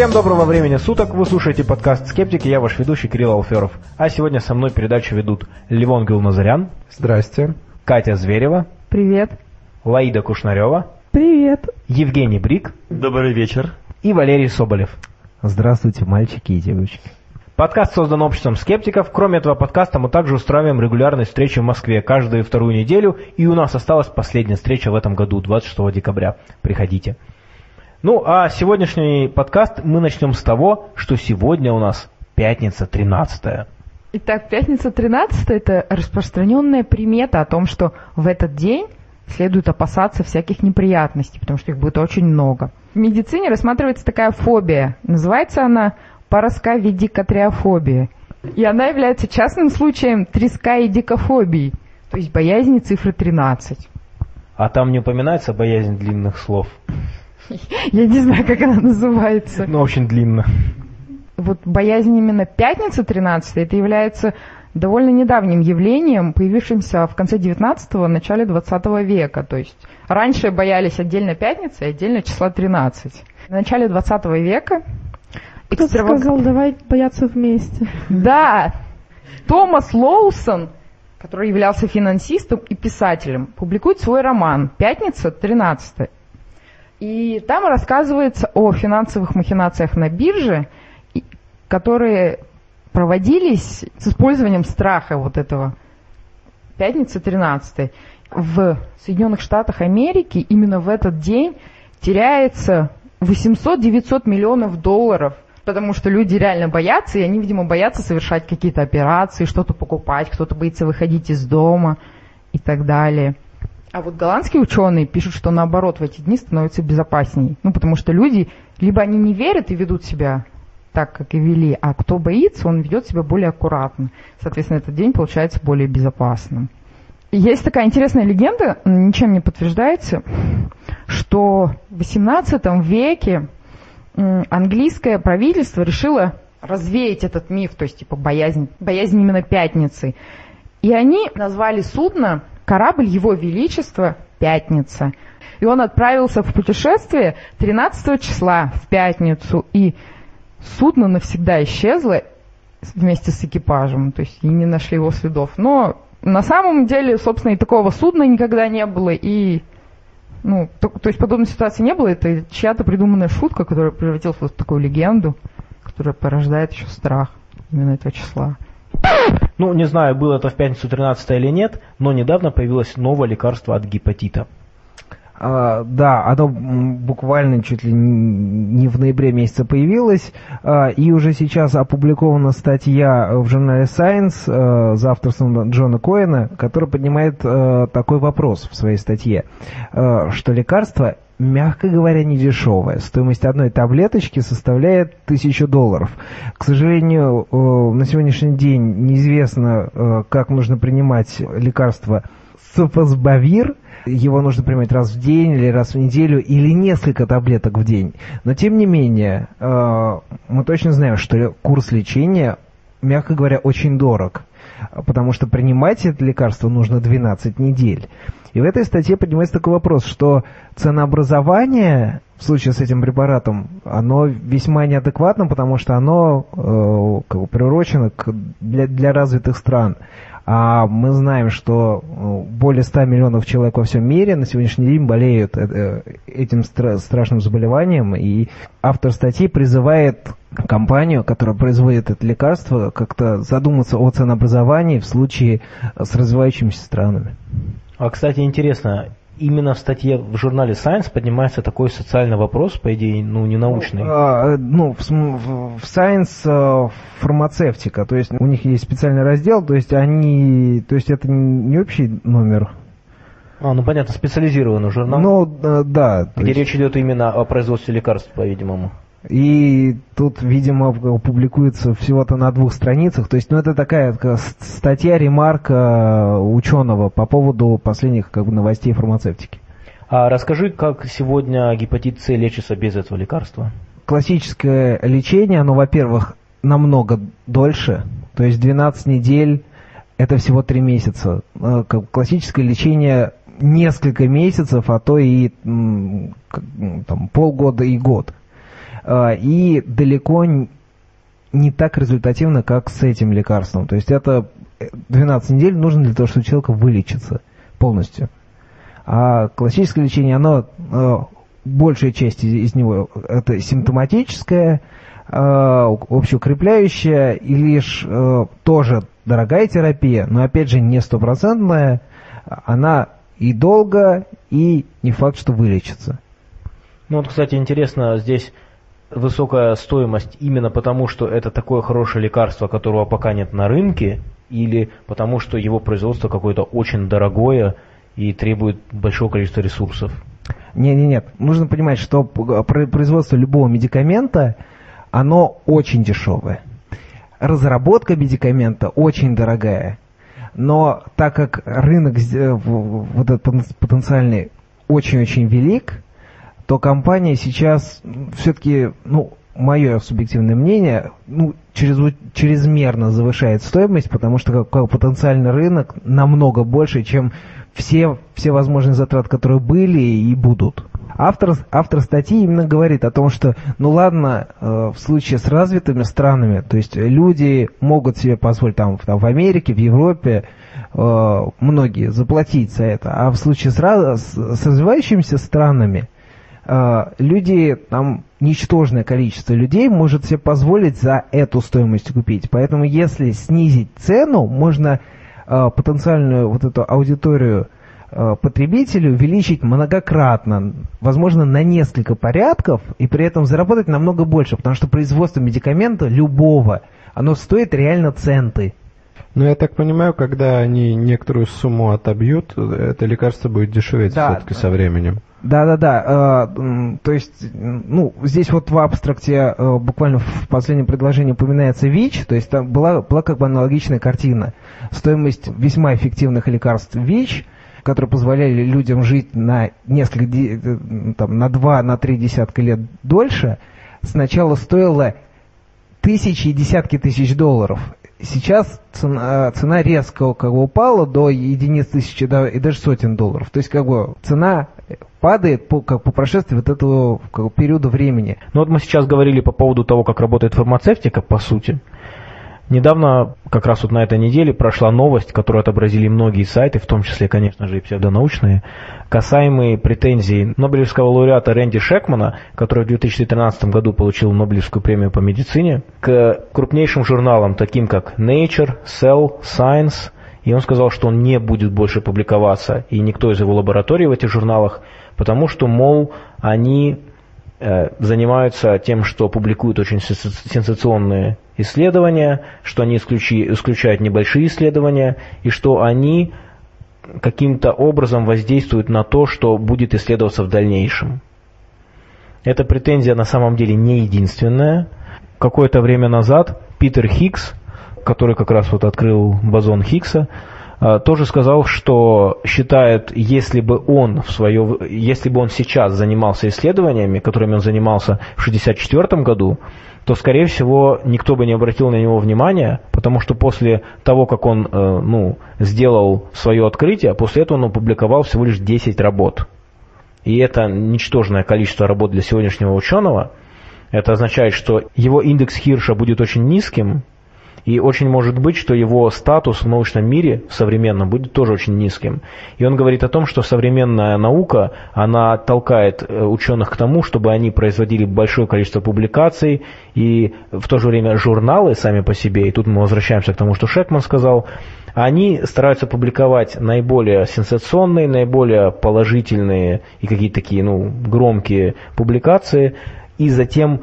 Всем доброго времени суток, вы слушаете подкаст «Скептики», я ваш ведущий Кирилл Алферов. А сегодня со мной передачу ведут Левон Гилназарян. Здрасте. Катя Зверева. Привет. Лаида Кушнарева. Привет. Евгений Брик. Добрый вечер. И Валерий Соболев. Здравствуйте, мальчики и девочки. Подкаст создан обществом скептиков. Кроме этого подкаста мы также устраиваем регулярные встречи в Москве каждую вторую неделю. И у нас осталась последняя встреча в этом году, 26 декабря. Приходите. Ну, а сегодняшний подкаст мы начнем с того, что сегодня у нас пятница 13 Итак, пятница 13 это распространенная примета о том, что в этот день следует опасаться всяких неприятностей, потому что их будет очень много. В медицине рассматривается такая фобия. Называется она парасковидикотриофобия. И она является частным случаем треска и дикофобии, то есть боязни цифры 13. А там не упоминается боязнь длинных слов? Я не знаю, как она называется. Ну, очень длинно. Вот боязнь именно пятницы 13 это является довольно недавним явлением, появившимся в конце 19-го, начале 20 века. То есть раньше боялись отдельно пятницы и отдельно числа 13. В начале 20 века кто сказал, давай бояться вместе. Да. Томас Лоусон, который являлся финансистом и писателем, публикует свой роман «Пятница, 13 И там рассказывается о финансовых махинациях на бирже, которые проводились с использованием страха вот этого. Пятница 13 В Соединенных Штатах Америки именно в этот день теряется 800-900 миллионов долларов – потому что люди реально боятся, и они, видимо, боятся совершать какие-то операции, что-то покупать, кто-то боится выходить из дома и так далее. А вот голландские ученые пишут, что наоборот в эти дни становится безопасней. Ну, потому что люди, либо они не верят и ведут себя так, как и вели, а кто боится, он ведет себя более аккуратно. Соответственно, этот день получается более безопасным. Есть такая интересная легенда, ничем не подтверждается, что в XVIII веке английское правительство решило развеять этот миф, то есть типа боязнь, боязнь именно пятницы. И они назвали судно корабль Его Величества «Пятница». И он отправился в путешествие 13 числа в пятницу, и судно навсегда исчезло вместе с экипажем, то есть и не нашли его следов. Но на самом деле, собственно, и такого судна никогда не было, и ну, то, то есть подобной ситуации не было, это чья-то придуманная шутка, которая превратилась в такую легенду, которая порождает еще страх именно этого числа. Ну, не знаю, было это в пятницу 13 или нет, но недавно появилось новое лекарство от гепатита. А, да, оно буквально чуть ли не в ноябре месяце появилось, а, и уже сейчас опубликована статья в журнале Science а, за авторством Джона Коэна, который поднимает такой вопрос в своей статье, что лекарство мягко говоря, не дешевое. Стоимость одной таблеточки составляет тысячу долларов. К сожалению, на сегодняшний день неизвестно, как нужно принимать лекарство Софосбавир – его нужно принимать раз в день или раз в неделю или несколько таблеток в день. Но тем не менее, э, мы точно знаем, что курс лечения, мягко говоря, очень дорог, потому что принимать это лекарство нужно 12 недель. И в этой статье поднимается такой вопрос, что ценообразование в случае с этим препаратом, оно весьма неадекватно, потому что оно э, как бы приурочено к, для, для развитых стран. А мы знаем, что э, более 100 миллионов человек во всем мире на сегодняшний день болеют э, э, этим страшным заболеванием. И автор статьи призывает компанию, которая производит это лекарство, как-то задуматься о ценообразовании в случае с развивающимися странами. А, кстати, интересно, именно в статье в журнале Science поднимается такой социальный вопрос, по идее, ну, не научный. Ну, а, ну в, в Science а, фармацевтика, то есть у них есть специальный раздел, то есть они, то есть это не общий номер. А, ну понятно, специализированный журнал. Ну, да. Где есть... речь идет именно о производстве лекарств, по-видимому. И тут, видимо, публикуется всего-то на двух страницах. То есть, ну, это такая статья, ремарка э, ученого по поводу последних как бы, новостей фармацевтики. А расскажи, как сегодня гепатит С лечится без этого лекарства? Классическое лечение, оно, во-первых, намного дольше. То есть 12 недель – это всего 3 месяца. Э, классическое лечение несколько месяцев, а то и там, полгода и год. Э, и далеко не так результативно, как с этим лекарством. То есть это 12 недель нужно для того, чтобы человек вылечится полностью. А классическое лечение, оно, э, большая часть из него, это симптоматическое, э, общеукрепляющее и лишь э, тоже дорогая терапия, но опять же не стопроцентная, она и долго, и не факт, что вылечится. Ну вот, кстати, интересно, здесь высокая стоимость именно потому, что это такое хорошее лекарство, которого пока нет на рынке, или потому, что его производство какое-то очень дорогое и требует большого количества ресурсов? Нет, нет, нет. Нужно понимать, что производство любого медикамента, оно очень дешевое. Разработка медикамента очень дорогая. Но так как рынок вот этот потенциальный очень-очень велик, то компания сейчас все-таки, ну, мое субъективное мнение, ну, через, чрезмерно завышает стоимость, потому что как, как потенциальный рынок намного больше, чем все, все возможные затраты, которые были и будут. Автор, автор статьи именно говорит о том, что, ну ладно, э, в случае с развитыми странами, то есть люди могут себе позволить там, там в Америке, в Европе, э, многие заплатить за это, а в случае с, с, с развивающимися странами, люди, там ничтожное количество людей может себе позволить за эту стоимость купить. Поэтому если снизить цену, можно а, потенциальную вот эту аудиторию а, потребителю увеличить многократно, возможно, на несколько порядков, и при этом заработать намного больше, потому что производство медикамента любого, оно стоит реально центы. Но я так понимаю, когда они некоторую сумму отобьют, это лекарство будет дешеветь да, все-таки со временем. Да-да-да, э, то есть, ну, здесь вот в абстракте э, буквально в последнем предложении упоминается ВИЧ, то есть там была, была как бы аналогичная картина. Стоимость весьма эффективных лекарств ВИЧ, которые позволяли людям жить на несколько, э, там, на два, на три десятка лет дольше, сначала стоила тысячи и десятки тысяч долларов. Сейчас цена, цена резко как бы упала до единиц тысячи да, и даже сотен долларов. То есть как бы цена падает по, как по прошествии вот этого как периода времени. Ну вот мы сейчас говорили по поводу того, как работает фармацевтика, по сути. Недавно, как раз вот на этой неделе, прошла новость, которую отобразили многие сайты, в том числе, конечно же, и псевдонаучные, касаемые претензий Нобелевского лауреата Рэнди Шекмана, который в 2013 году получил Нобелевскую премию по медицине, к крупнейшим журналам, таким как Nature, Cell, Science, и он сказал, что он не будет больше публиковаться, и никто из его лабораторий в этих журналах, потому что, мол, они занимаются тем, что публикуют очень сенсационные исследования, что они исключи, исключают небольшие исследования, и что они каким-то образом воздействуют на то, что будет исследоваться в дальнейшем. Эта претензия на самом деле не единственная. Какое-то время назад Питер Хиггс, который как раз вот открыл бозон Хиггса, тоже сказал, что считает, если бы он в свое, если бы он сейчас занимался исследованиями, которыми он занимался в 1964 году, то, скорее всего, никто бы не обратил на него внимания, потому что после того, как он э, ну, сделал свое открытие, после этого он опубликовал всего лишь 10 работ. И это ничтожное количество работ для сегодняшнего ученого. Это означает, что его индекс Хирша будет очень низким, и очень может быть, что его статус в научном мире, в современном, будет тоже очень низким. И он говорит о том, что современная наука, она толкает э, ученых к тому, чтобы они производили большое количество публикаций, и в то же время журналы сами по себе, и тут мы возвращаемся к тому, что Шекман сказал, они стараются публиковать наиболее сенсационные, наиболее положительные и какие-то такие ну, громкие публикации, и затем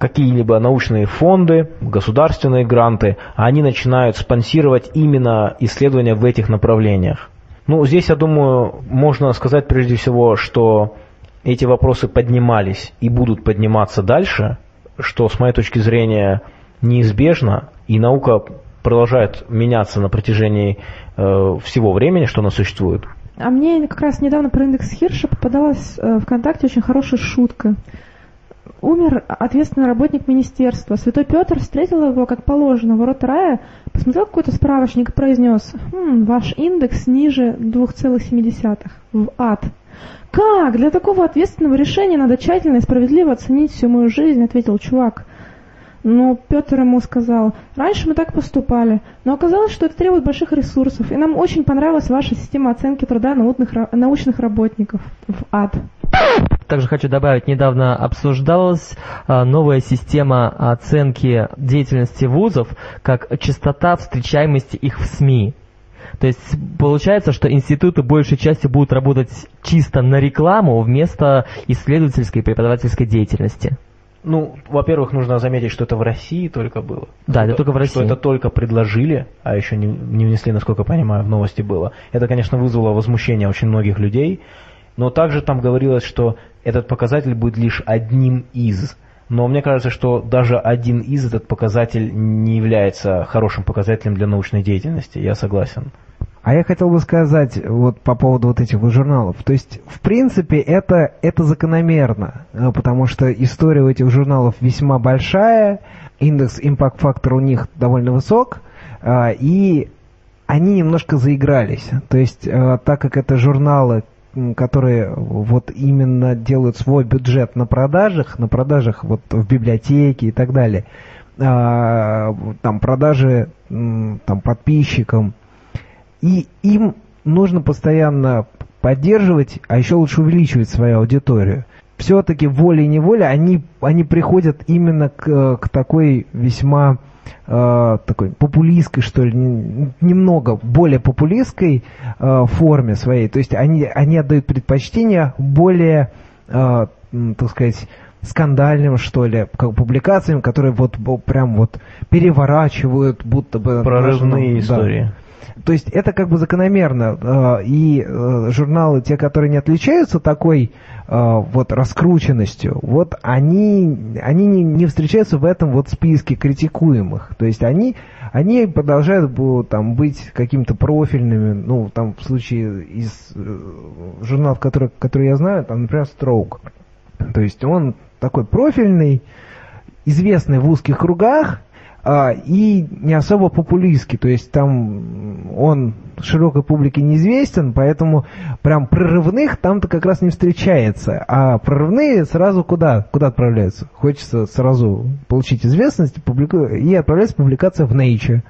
какие-либо научные фонды, государственные гранты, а они начинают спонсировать именно исследования в этих направлениях. Ну, здесь, я думаю, можно сказать прежде всего, что эти вопросы поднимались и будут подниматься дальше, что, с моей точки зрения, неизбежно, и наука продолжает меняться на протяжении э, всего времени, что она существует. А мне как раз недавно про индекс Хирша попадалась э, ВКонтакте очень хорошая шутка умер ответственный работник министерства. Святой Петр встретил его, как положено, ворот рая, посмотрел какой-то справочник и произнес, хм, ваш индекс ниже 2,7 в ад. «Как? Для такого ответственного решения надо тщательно и справедливо оценить всю мою жизнь», — ответил чувак. Но Петр ему сказал, раньше мы так поступали, но оказалось, что это требует больших ресурсов, и нам очень понравилась ваша система оценки труда научных, научных работников в ад. Также хочу добавить, недавно обсуждалась а, новая система оценки деятельности вузов как частота встречаемости их в СМИ. То есть получается, что институты большей части будут работать чисто на рекламу вместо исследовательской и преподавательской деятельности. Ну, во-первых, нужно заметить, что это в России только было. Да, это только в России. Что это только предложили, а еще не, не внесли, насколько я понимаю, в новости было. Это, конечно, вызвало возмущение очень многих людей, но также там говорилось, что этот показатель будет лишь одним из. Но мне кажется, что даже один из этот показатель не является хорошим показателем для научной деятельности. Я согласен. А я хотел бы сказать вот по поводу вот этих вот журналов. То есть, в принципе, это, это закономерно, э, потому что история у этих журналов весьма большая, индекс импакт-фактор у них довольно высок, э, и они немножко заигрались. То есть, э, так как это журналы, которые вот именно делают свой бюджет на продажах, на продажах вот в библиотеке и так далее, там продажи там подписчикам, и им нужно постоянно поддерживать, а еще лучше увеличивать свою аудиторию. Все-таки волей-неволей они, они приходят именно к, к такой весьма э, такой популистской, что ли, немного более популистской э, форме своей. То есть они, они отдают предпочтение более, э, так сказать, скандальным, что ли, как публикациям, которые вот прям вот переворачивают, будто бы... Прорывные ну, истории. Да. То есть это как бы закономерно. Э, и э, журналы, те, которые не отличаются такой э, вот раскрученностью, вот они, они не, встречаются в этом вот списке критикуемых. То есть они, они продолжают там, быть какими-то профильными, ну, там, в случае из журналов, которые, которые я знаю, там, например, Stroke. То есть он такой профильный, известный в узких кругах, и не особо популистский, то есть там он широкой публике неизвестен, поэтому прям прорывных там-то как раз не встречается, а прорывные сразу куда? Куда отправляются? Хочется сразу получить известность публику... и отправляется публикация в Nature.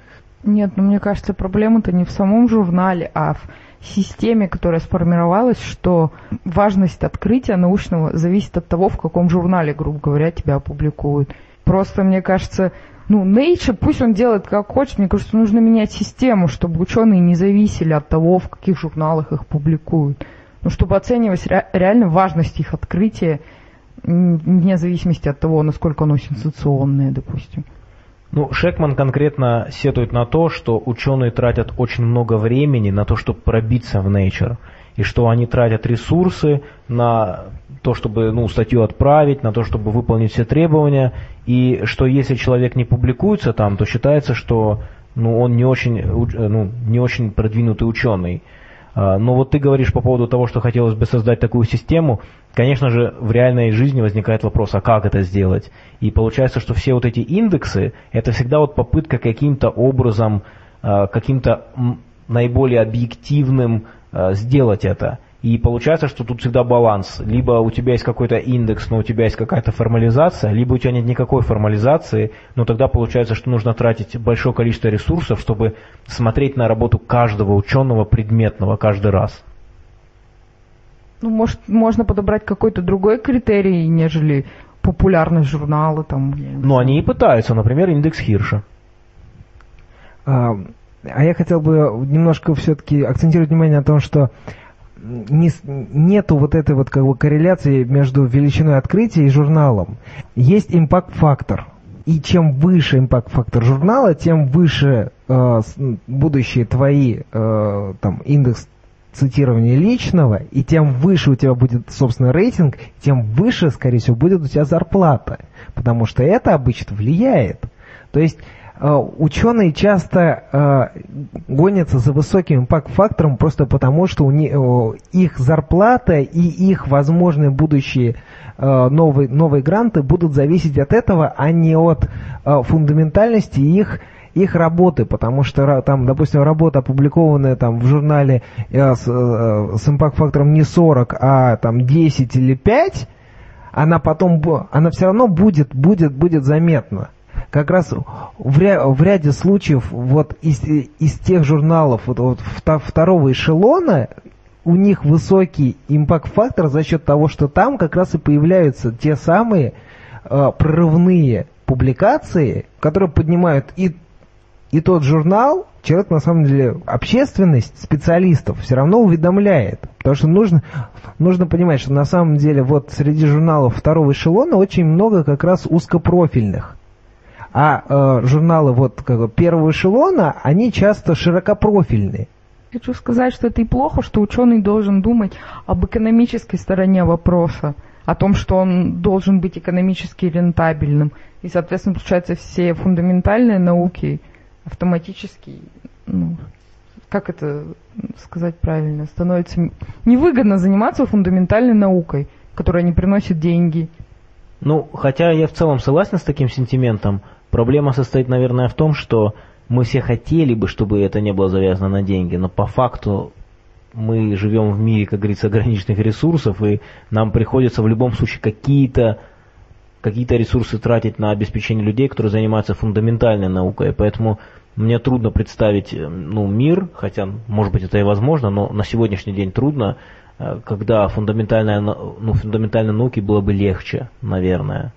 Нет, ну мне кажется, проблема-то не в самом журнале, а в системе, которая сформировалась, что важность открытия научного зависит от того, в каком журнале, грубо говоря, тебя опубликуют. Просто, мне кажется, ну, Nature, пусть он делает как хочет, мне кажется, нужно менять систему, чтобы ученые не зависели от того, в каких журналах их публикуют. Ну, чтобы оценивать ре- реально важность их открытия, вне зависимости от того, насколько оно сенсационное, допустим. Ну, Шекман конкретно сетует на то, что ученые тратят очень много времени на то, чтобы пробиться в Nature, и что они тратят ресурсы на то, чтобы ну, статью отправить, на то, чтобы выполнить все требования, и что если человек не публикуется там, то считается, что ну, он не очень, ну, не очень продвинутый ученый. А, но вот ты говоришь по поводу того, что хотелось бы создать такую систему. Конечно же, в реальной жизни возникает вопрос, а как это сделать? И получается, что все вот эти индексы, это всегда вот попытка каким-то образом, а, каким-то наиболее объективным а, сделать это. И получается, что тут всегда баланс. Либо у тебя есть какой-то индекс, но у тебя есть какая-то формализация, либо у тебя нет никакой формализации, но тогда получается, что нужно тратить большое количество ресурсов, чтобы смотреть на работу каждого ученого предметного каждый раз. Ну, может, можно подобрать какой-то другой критерий, нежели популярность журнала. Там, ну, они и пытаются, например, индекс Хирша. А, а я хотел бы немножко все-таки акцентировать внимание на том, что не, нету вот этой вот как бы корреляции между величиной открытия и журналом. Есть импакт-фактор. И чем выше импакт-фактор журнала, тем выше э, будущие твои э, там индекс цитирования личного, и тем выше у тебя будет, собственно, рейтинг, тем выше, скорее всего, будет у тебя зарплата. Потому что это обычно влияет. То есть ученые часто э, гонятся за высоким импакт-фактором просто потому, что у них, их зарплата и их возможные будущие э, новые, новые гранты будут зависеть от этого, а не от фундаментальности их их работы, потому что там, допустим, работа, опубликованная там в журнале э, с, э, с импакт-фактором не 40, а там 10 или 5, она потом, она все равно будет, будет, будет заметна. Как раз в, ря, в ряде случаев вот из, из тех журналов вот, вот второго эшелона у них высокий импакт-фактор за счет того, что там как раз и появляются те самые э, прорывные публикации, которые поднимают и, и тот журнал, человек на самом деле, общественность специалистов все равно уведомляет. Потому что нужно, нужно понимать, что на самом деле вот среди журналов второго эшелона очень много как раз узкопрофильных. А э, журналы вот как бы, первого эшелона, они часто широкопрофильные. Хочу сказать, что это и плохо, что ученый должен думать об экономической стороне вопроса, о том, что он должен быть экономически рентабельным. И, соответственно, получается, все фундаментальные науки автоматически, ну, как это сказать правильно, становится невыгодно заниматься фундаментальной наукой, которая не приносит деньги. Ну, хотя я в целом согласен с таким сентиментом, проблема состоит, наверное, в том, что мы все хотели бы, чтобы это не было завязано на деньги, но по факту мы живем в мире, как говорится, ограниченных ресурсов, и нам приходится в любом случае какие-то какие-то ресурсы тратить на обеспечение людей, которые занимаются фундаментальной наукой. Поэтому мне трудно представить э, ну, мир, хотя, может быть, это и возможно, но на сегодняшний день трудно, э, когда фундаментальная, ну, фундаментальной науке было бы легче, наверное.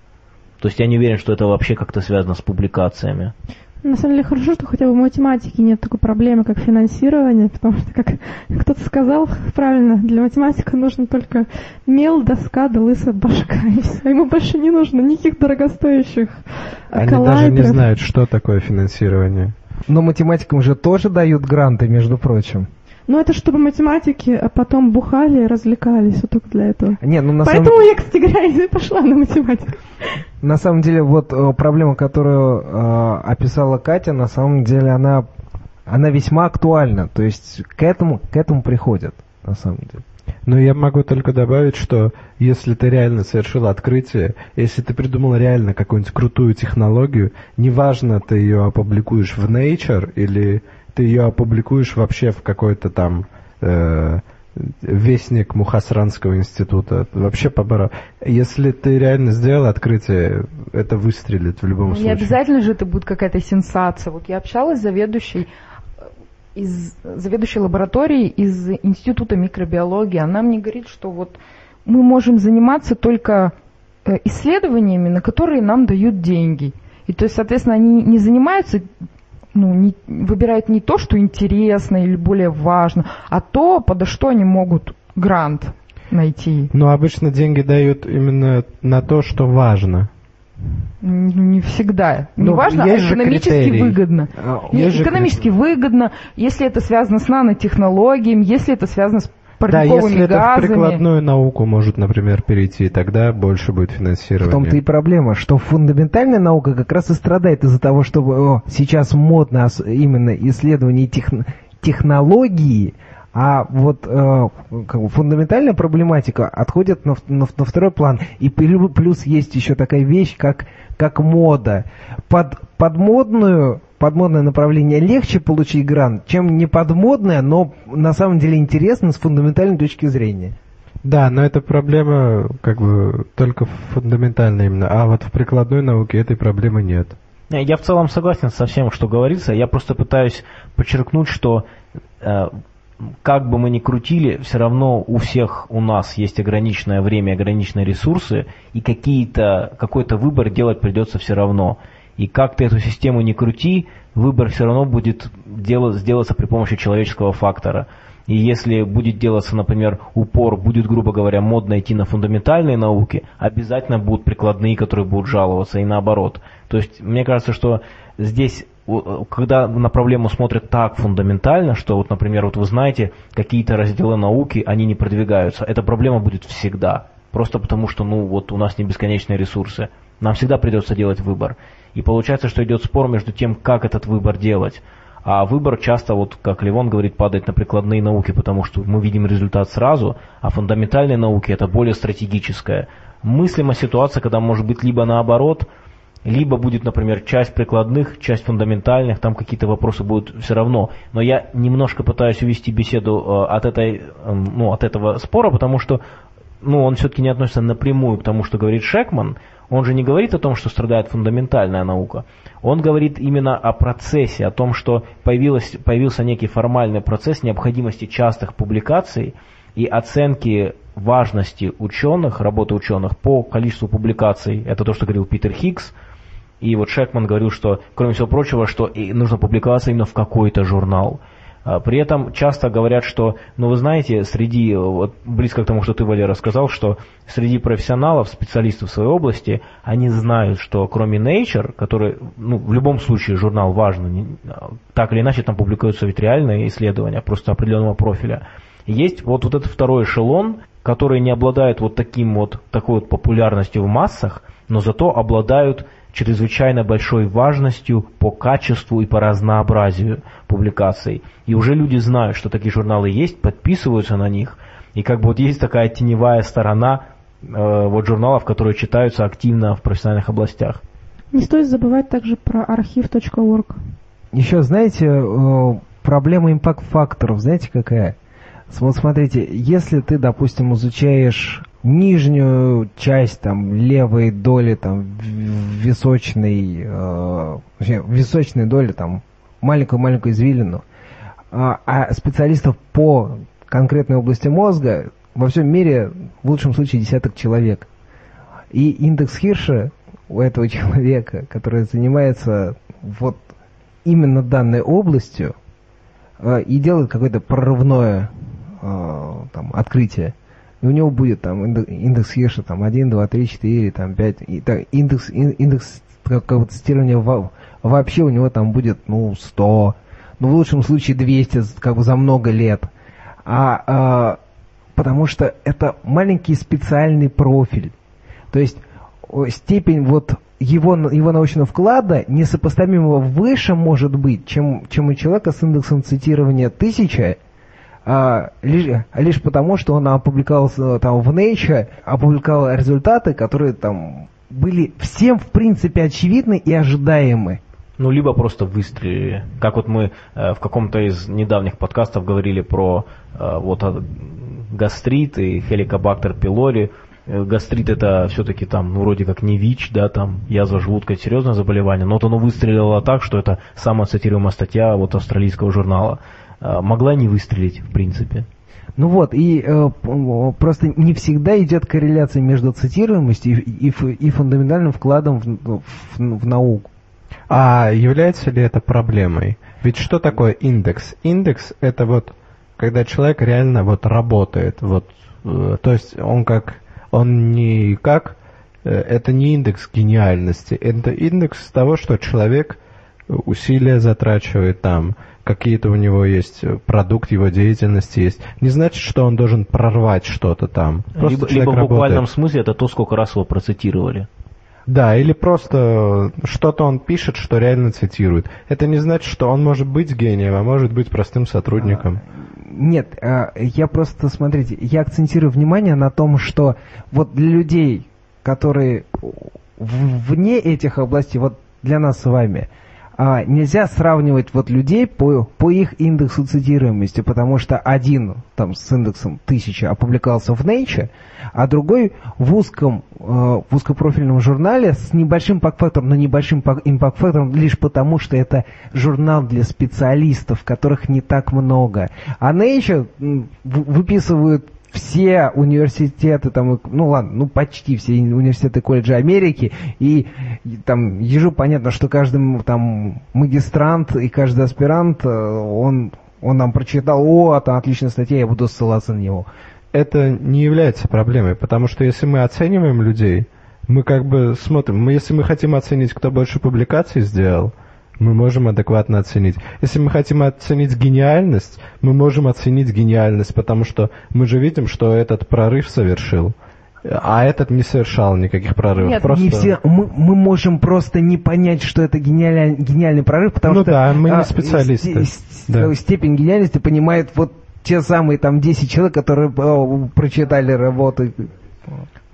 То есть я не уверен, что это вообще как-то связано с публикациями. На самом деле хорошо, что хотя бы в математике нет такой проблемы, как финансирование, потому что, как кто-то сказал правильно, для математика нужно только мел, доска да лысая башка, и все. Ему больше не нужно никаких дорогостоящих Они даже не знают, что такое финансирование. Но математикам же тоже дают гранты, между прочим. Ну, это чтобы математики а потом бухали и развлекались, вот только для этого. Не, ну, на Поэтому самом... я, кстати говоря, и пошла на математику. На самом деле, вот э, проблема, которую э, описала Катя, на самом деле она, она весьма актуальна. То есть к этому, к этому приходят, на самом деле. Но я могу только добавить, что если ты реально совершил открытие, если ты придумал реально какую-нибудь крутую технологию, неважно, ты ее опубликуешь в Nature или ты ее опубликуешь вообще в какой-то там э, вестник Мухасранского института. Вообще побора. Если ты реально сделал открытие, это выстрелит в любом ну, случае. Не обязательно же это будет какая-то сенсация. Вот я общалась с заведующей э, из заведующей лаборатории из Института микробиологии. Она мне говорит, что вот мы можем заниматься только э, исследованиями, на которые нам дают деньги. И то есть, соответственно, они не занимаются ну, не, выбирают не то, что интересно или более важно, а то, подо что они могут грант найти. Но обычно деньги дают именно на то, что важно. Не всегда. Не ну, важно, а экономически выгодно. А, есть экономически выгодно, если это связано с нанотехнологиями, если это связано с да, если газами. это в прикладную науку может, например, перейти, тогда больше будет финансирования. В том-то и проблема, что фундаментальная наука как раз и страдает из-за того, что о, сейчас модно именно исследование тех, технологии, а вот э, как бы фундаментальная проблематика отходит на, на, на второй план. И плюс есть еще такая вещь, как, как мода. Под, под модную подмодное направление легче получить грант, чем не подмодное, но на самом деле интересно с фундаментальной точки зрения. Да, но эта проблема как бы только фундаментальная именно, а вот в прикладной науке этой проблемы нет. Я в целом согласен со всем, что говорится. Я просто пытаюсь подчеркнуть, что э, как бы мы ни крутили, все равно у всех у нас есть ограниченное время, ограниченные ресурсы, и какие-то, какой-то выбор делать придется все равно. И как ты эту систему не крути, выбор все равно будет делать, сделаться при помощи человеческого фактора. И если будет делаться, например, упор, будет, грубо говоря, модно идти на фундаментальные науки, обязательно будут прикладные, которые будут жаловаться, и наоборот. То есть, мне кажется, что здесь, когда на проблему смотрят так фундаментально, что, вот, например, вот вы знаете, какие-то разделы науки, они не продвигаются, эта проблема будет всегда. Просто потому, что, ну, вот у нас не бесконечные ресурсы. Нам всегда придется делать выбор. И получается, что идет спор между тем, как этот выбор делать. А выбор часто, вот как Левон говорит, падает на прикладные науки, потому что мы видим результат сразу, а фундаментальные науки это более стратегическое. Мыслима ситуация, когда может быть либо наоборот, либо будет, например, часть прикладных, часть фундаментальных, там какие-то вопросы будут все равно. Но я немножко пытаюсь увести беседу э, от, этой, э, ну, от этого спора, потому что ну, он все-таки не относится напрямую к тому, что говорит Шекман. Он же не говорит о том, что страдает фундаментальная наука. Он говорит именно о процессе, о том, что появилось, появился некий формальный процесс необходимости частых публикаций и оценки важности ученых, работы ученых по количеству публикаций. Это то, что говорил Питер Хиггс. И вот Шекман говорил, что, кроме всего прочего, что нужно публиковаться именно в какой-то журнал. А, при этом часто говорят, что, ну вы знаете, среди, вот близко к тому, что ты, Валера, рассказал, что среди профессионалов, специалистов в своей области, они знают, что кроме Nature, который, ну, в любом случае журнал важный, так или иначе там публикуются ведь реальные исследования, просто определенного профиля, есть вот, вот этот второй эшелон, который не обладает вот таким вот, такой вот популярностью в массах, но зато обладают чрезвычайно большой важностью по качеству и по разнообразию публикаций. И уже люди знают, что такие журналы есть, подписываются на них. И как бы вот есть такая теневая сторона э, вот журналов, которые читаются активно в профессиональных областях. Не стоит забывать также про архив.орг. Еще, знаете, э, проблема импакт-факторов, знаете какая? Вот смотрите, если ты, допустим, изучаешь нижнюю часть там левой доли там височной э, височной доли там маленькую маленькую извилину. А, а специалистов по конкретной области мозга во всем мире в лучшем случае десяток человек. И индекс Хирша у этого человека который занимается вот именно данной областью э, и делает какое-то прорывное э, там открытие и у него будет там индекс Хеша там 1, 2, 3, 4, там 5, и, так, индекс, индекс какого-то тестирования вообще у него там будет, ну, 100, ну, в лучшем случае 200, как бы за много лет. А, а потому что это маленький специальный профиль. То есть степень вот его, его научного вклада несопоставимо выше может быть, чем, чем у человека с индексом цитирования 1000, а, лишь, лишь потому, что он опубликовал там в Nature, опубликовал результаты, которые там были всем в принципе очевидны и ожидаемы. Ну, либо просто выстрелили. Как вот мы э, в каком-то из недавних подкастов говорили про э, вот гастрит и хеликобактер пилори. Э, гастрит это все-таки там, ну, вроде как не ВИЧ, да, там, язва желудка, серьезное заболевание, но вот оно выстрелило так, что это самая цитируемая статья вот австралийского журнала. Э, могла не выстрелить, в принципе. Ну вот, и э, просто не всегда идет корреляция между цитируемостью и, и, и фундаментальным вкладом в, в, в науку. А является ли это проблемой? Ведь что такое индекс? Индекс это вот, когда человек реально вот работает, вот, э, то есть он как, он не как, э, это не индекс гениальности, это индекс того, что человек усилия затрачивает там, какие-то у него есть э, продукт его деятельности есть. Не значит, что он должен прорвать что-то там. Просто либо, либо в буквальном смысле это то, сколько раз его процитировали. Да, или просто что-то он пишет, что реально цитирует. Это не значит, что он может быть гением, а может быть простым сотрудником. А, нет, а, я просто, смотрите, я акцентирую внимание на том, что вот для людей, которые вне этих областей, вот для нас с вами – а, нельзя сравнивать вот людей по, по их индексу цитируемости, потому что один там с индексом 1000 опубликовался в Nature, а другой в узком, э, в узкопрофильном журнале с небольшим пак-фактором, но небольшим импакт-фактором лишь потому, что это журнал для специалистов, которых не так много. А Nature выписывают все университеты, там, ну ладно, ну почти все университеты колледжа Америки, и, и там ежу понятно, что каждый там магистрант и каждый аспирант, э, он, он нам прочитал, о, это отличная статья, я буду ссылаться на него. Это не является проблемой, потому что если мы оцениваем людей, мы как бы смотрим, мы, если мы хотим оценить, кто больше публикаций сделал, мы можем адекватно оценить. Если мы хотим оценить гениальность, мы можем оценить гениальность, потому что мы же видим, что этот прорыв совершил. А этот не совершал никаких прорывов. Нет, просто... не все. Мы, мы можем просто не понять, что это гениальный, гениальный прорыв, потому ну что да, мы не а, специалисты. Ст, да. Степень гениальности понимает вот те самые там 10 человек, которые о, прочитали работы.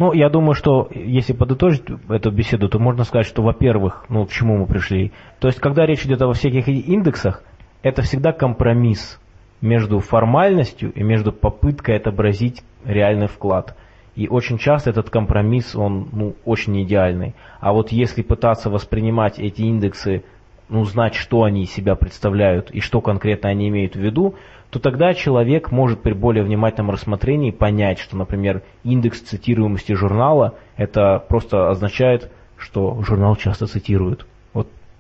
Ну, я думаю, что если подытожить эту беседу, то можно сказать, что, во-первых, ну, к чему мы пришли. То есть, когда речь идет о всяких индексах, это всегда компромисс между формальностью и между попыткой отобразить реальный вклад. И очень часто этот компромисс, он ну, очень идеальный. А вот если пытаться воспринимать эти индексы, ну, знать, что они из себя представляют и что конкретно они имеют в виду, то тогда человек может при более внимательном рассмотрении понять, что, например, индекс цитируемости журнала, это просто означает, что журнал часто цитируют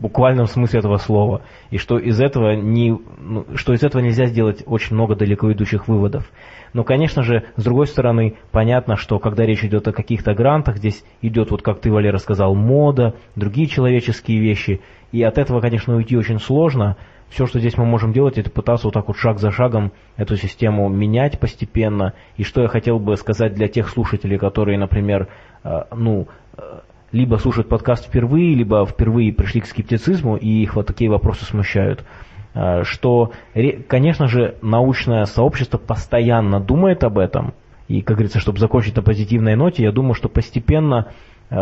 буквальном смысле этого слова, и что из этого, не, ну, что из этого нельзя сделать очень много далеко идущих выводов. Но, конечно же, с другой стороны, понятно, что когда речь идет о каких-то грантах, здесь идет, вот как ты, Валера, сказал, мода, другие человеческие вещи, и от этого, конечно, уйти очень сложно. Все, что здесь мы можем делать, это пытаться вот так вот шаг за шагом эту систему менять постепенно. И что я хотел бы сказать для тех слушателей, которые, например, э, ну, э, либо слушают подкаст впервые, либо впервые пришли к скептицизму, и их вот такие вопросы смущают, э, что, конечно же, научное сообщество постоянно думает об этом, и, как говорится, чтобы закончить на позитивной ноте, я думаю, что постепенно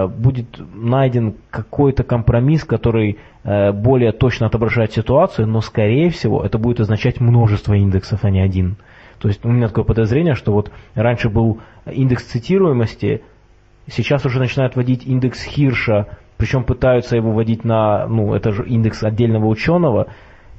будет найден какой-то компромисс, который э, более точно отображает ситуацию, но, скорее всего, это будет означать множество индексов, а не один. То есть у меня такое подозрение, что вот раньше был индекс цитируемости, Сейчас уже начинают вводить индекс Хирша, причем пытаются его вводить на, ну, это же индекс отдельного ученого,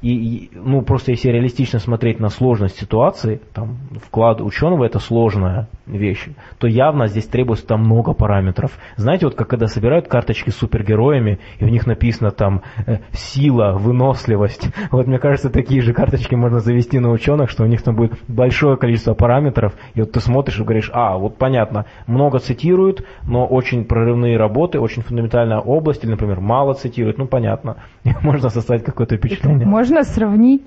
и, ну, просто если реалистично смотреть на сложность ситуации, там, вклад ученого это сложная вещь, то явно здесь требуется там много параметров. Знаете, вот как когда собирают карточки с супергероями, и в них написано там э, сила, выносливость, вот мне кажется, такие же карточки можно завести на ученых, что у них там будет большое количество параметров, и вот ты смотришь и говоришь, а, вот понятно, много цитируют, но очень прорывные работы, очень фундаментальная область, или, например, мало цитируют, ну, понятно, можно составить какое-то впечатление. Можно сравнить,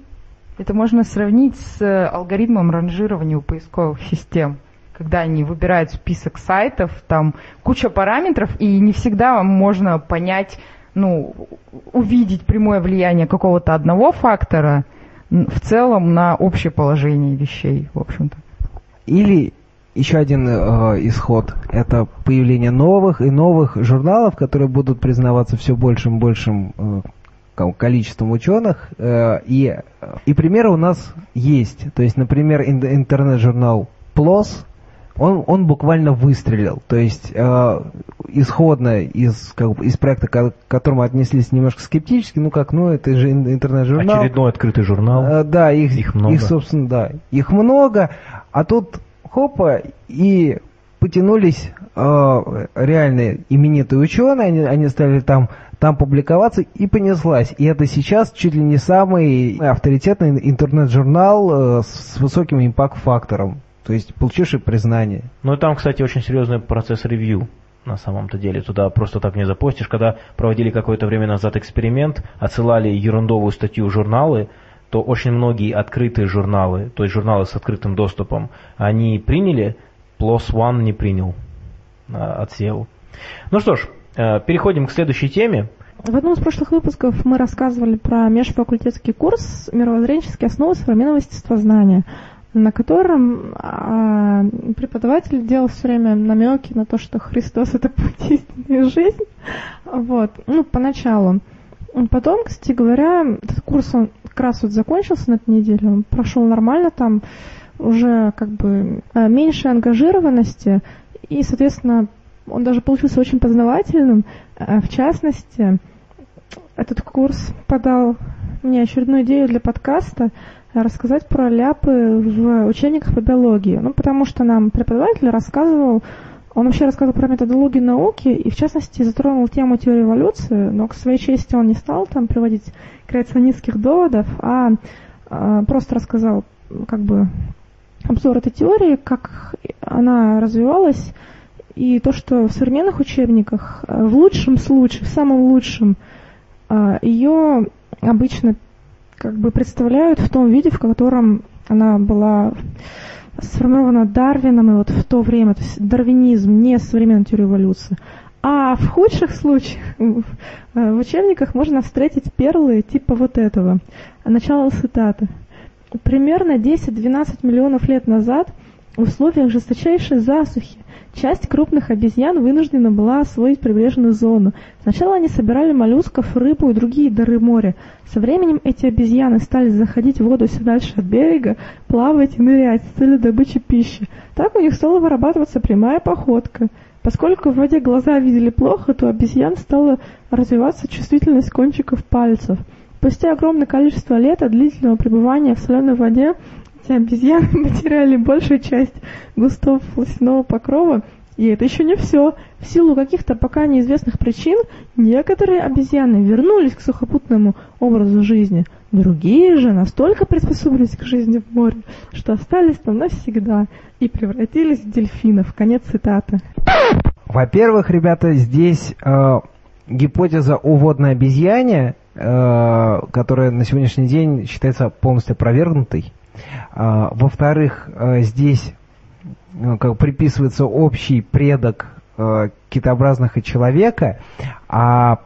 это можно сравнить с э, алгоритмом ранжирования у поисковых систем когда они выбирают список сайтов, там куча параметров, и не всегда можно понять, ну, увидеть прямое влияние какого-то одного фактора в целом на общее положение вещей, в общем-то. Или еще один э, исход – это появление новых и новых журналов, которые будут признаваться все большим и большим э, количеством ученых, э, и, и примеры у нас есть. То есть, например, интернет-журнал PLOS, он, он буквально выстрелил. То есть, э, исходно из, как бы, из проекта, к которому отнеслись немножко скептически, ну как, ну это же интернет-журнал. Очередной открытый журнал. Э, да, их, их много. Их, собственно, да, их много. А тут, хопа, и потянулись э, реальные именитые ученые, они, они стали там там публиковаться и понеслась. И это сейчас чуть ли не самый авторитетный интернет-журнал э, с высоким импакт-фактором, то есть получивший признание. Ну и там, кстати, очень серьезный процесс ревью на самом-то деле. Туда просто так не запостишь. Когда проводили какое-то время назад эксперимент, отсылали ерундовую статью в журналы, то очень многие открытые журналы, то есть журналы с открытым доступом, они приняли, PLOS ONE не принял, а, отсел. Ну что ж, переходим к следующей теме. В одном из прошлых выпусков мы рассказывали про межфакультетский курс «Мировоззренческие основы современного естествознания», на котором а, преподаватель делал все время намеки на то, что Христос — это путь истинной жизни. Вот. Ну, поначалу. Потом, кстати говоря, этот курс, он как раз вот закончился на этой неделе, он прошел нормально, там уже как бы э, меньше ангажированности, и, соответственно, он даже получился очень познавательным. Э, в частности, этот курс подал мне очередную идею для подкаста рассказать про ляпы в учебниках по биологии. Ну, потому что нам преподаватель рассказывал, он вообще рассказывал про методологию науки и, в частности, затронул тему теории эволюции, но к своей чести он не стал там приводить креационистских доводов, а, а просто рассказал как бы обзор этой теории, как она развивалась, и то, что в современных учебниках, э, в лучшем случае, в самом лучшем, э, ее обычно как бы представляют в том виде, в котором она была сформирована Дарвином и вот в то время, то есть дарвинизм, не современная теория эволюции. А в худших случаях в э, учебниках можно встретить перлы типа вот этого. Начало цитаты. Примерно 10-12 миллионов лет назад В условиях жесточайшей засухи часть крупных обезьян вынуждена была освоить прибрежную зону. Сначала они собирали моллюсков, рыбу и другие дары моря. Со временем эти обезьяны стали заходить в воду все дальше от берега, плавать и нырять с целью добычи пищи. Так у них стала вырабатываться прямая походка. Поскольку в воде глаза видели плохо, то у обезьян стала развиваться чувствительность кончиков пальцев. Спустя огромное количество лет от длительного пребывания в соленой воде эти обезьяны потеряли большую часть густого волосяного покрова, и это еще не все. В силу каких-то пока неизвестных причин некоторые обезьяны вернулись к сухопутному образу жизни. Другие же настолько приспособились к жизни в море, что остались там навсегда и превратились в дельфинов. Конец цитаты. Во-первых, ребята, здесь э, гипотеза о водной обезьяне, э, которая на сегодняшний день считается полностью опровергнутой. А, во-вторых, э, здесь э, как приписывается общий предок э, китообразных и человека, а,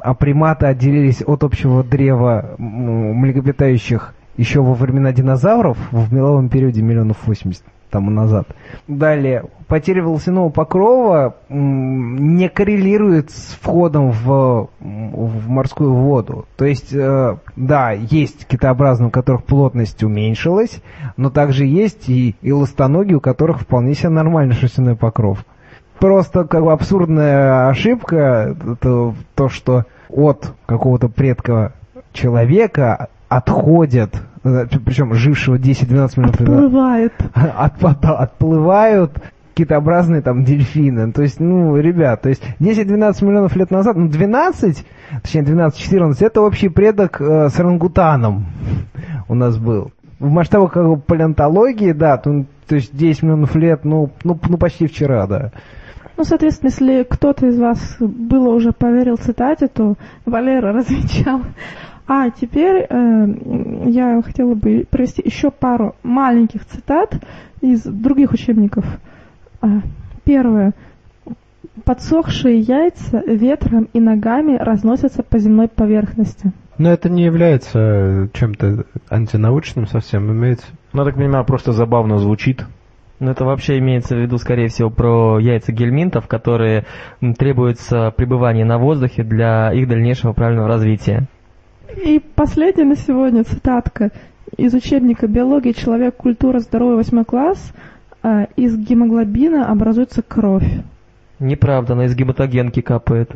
а приматы отделились от общего древа млекопитающих еще во времена динозавров, в меловом периоде миллионов 80 тому назад. Далее, потеря волосяного покрова не коррелирует с входом в, в морскую воду. То есть, э, да, есть китообразные, у которых плотность уменьшилась, но также есть и, и ластоноги, у которых вполне себе нормальный шерстяной покров. Просто как бы абсурдная ошибка, это то, что от какого-то предка человека отходят, причем жившего 10-12 минут назад, Отплывает. от- отплывают китообразные там дельфины. То есть, ну, ребят, то есть 10-12 миллионов лет назад, ну, 12, точнее 12-14, это общий предок э, с орангутаном у нас был. В масштабах как бы палеонтологии, да, то, то есть 10 миллионов лет, ну, ну, ну, почти вчера, да. Ну, соответственно, если кто-то из вас было уже поверил цитате, то Валера развенчал. А теперь э, я хотела бы привести еще пару маленьких цитат из других учебников. А, Первое. Подсохшие яйца ветром и ногами разносятся по земной поверхности. Но это не является чем-то антинаучным совсем, имеется... Ну, так понимаю, просто забавно звучит. Ну, это вообще имеется в виду, скорее всего, про яйца гельминтов, которые м, требуется пребывание на воздухе для их дальнейшего правильного развития. И последняя на сегодня цитатка из учебника «Биология, человек, культура, здоровье, восьмой класс». А, Из гемоглобина образуется кровь. Неправда, она из гематогенки капает.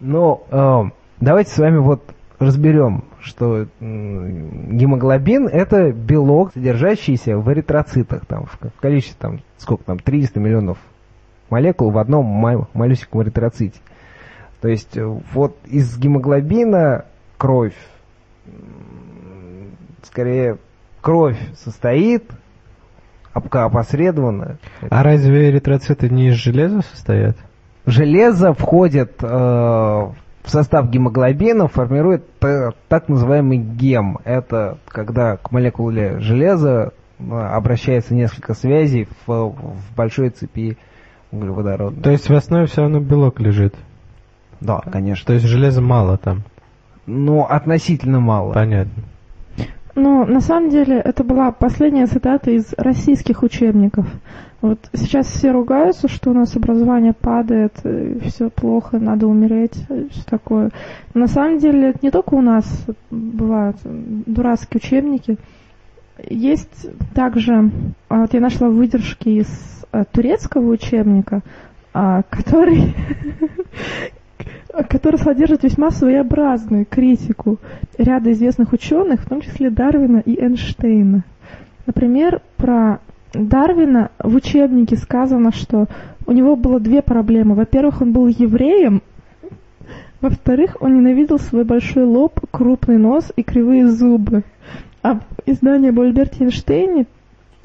Ну, э, давайте с вами вот разберем, что гемоглобин это белок, содержащийся в эритроцитах, там, в, количестве там, сколько там, 300 миллионов молекул в одном ма- малюсеньком эритроците. То есть э, вот из гемоглобина кровь, скорее кровь состоит опосредованно. А разве эритроциты не из железа состоят? Железо входит э, в состав гемоглобина, формирует так называемый гем. Это когда к молекуле железа э, обращается несколько связей в, в большой цепи углеводородной. То есть в основе все равно белок лежит. Да, конечно. То есть железа мало там. Но относительно мало. Понятно. Но на самом деле это была последняя цитата из российских учебников. Вот сейчас все ругаются, что у нас образование падает, все плохо, надо умереть, все такое. Но на самом деле это не только у нас бывают дурацкие учебники. Есть также, а, вот я нашла выдержки из а, турецкого учебника, а, который который содержит весьма своеобразную критику ряда известных ученых, в том числе Дарвина и Эйнштейна. Например, про Дарвина в учебнике сказано, что у него было две проблемы. Во-первых, он был евреем, во-вторых, он ненавидел свой большой лоб, крупный нос и кривые зубы. А в издании об Альберте Эйнштейне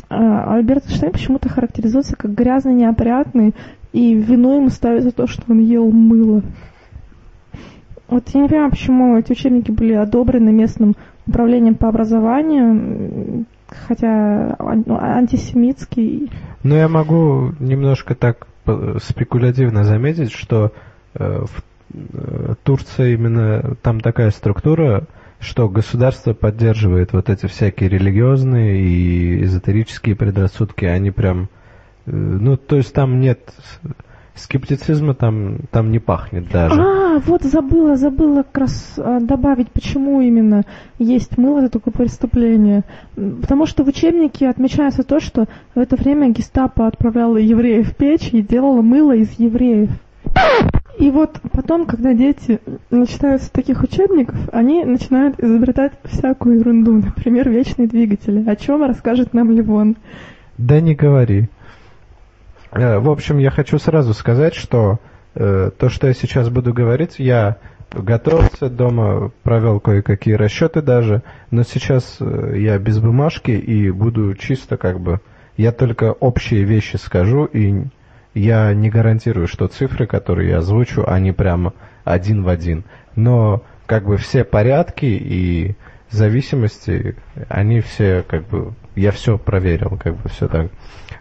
а, Альберт Эйнштейн почему-то характеризуется как грязный, неопрятный, и вину ему ставят за то, что он ел мыло. Вот я не понимаю, почему эти учебники были одобрены местным управлением по образованию, хотя ну, антисемитский. Но я могу немножко так спекулятивно заметить, что э, в э, Турции именно там такая структура что государство поддерживает вот эти всякие религиозные и эзотерические предрассудки, они прям, э, ну, то есть там нет скептицизма, там, там не пахнет даже. А, вот забыла, забыла как раз а, добавить, почему именно есть мыло, это такое преступление. Потому что в учебнике отмечается то, что в это время гестапо отправляло евреев в печь и делало мыло из евреев. И вот потом, когда дети начитаются таких учебников, они начинают изобретать всякую ерунду, например, вечные двигатели, о чем расскажет нам Ливон. Да не говори. Э, В общем, я хочу сразу сказать, что э, то, что я сейчас буду говорить, я готовился дома, провел кое-какие расчеты даже, но сейчас э, я без бумажки и буду чисто как бы... Я только общие вещи скажу, и я не гарантирую, что цифры, которые я озвучу, они прямо один в один. Но как бы все порядки и зависимости, они все как бы... Я все проверил, как бы все так.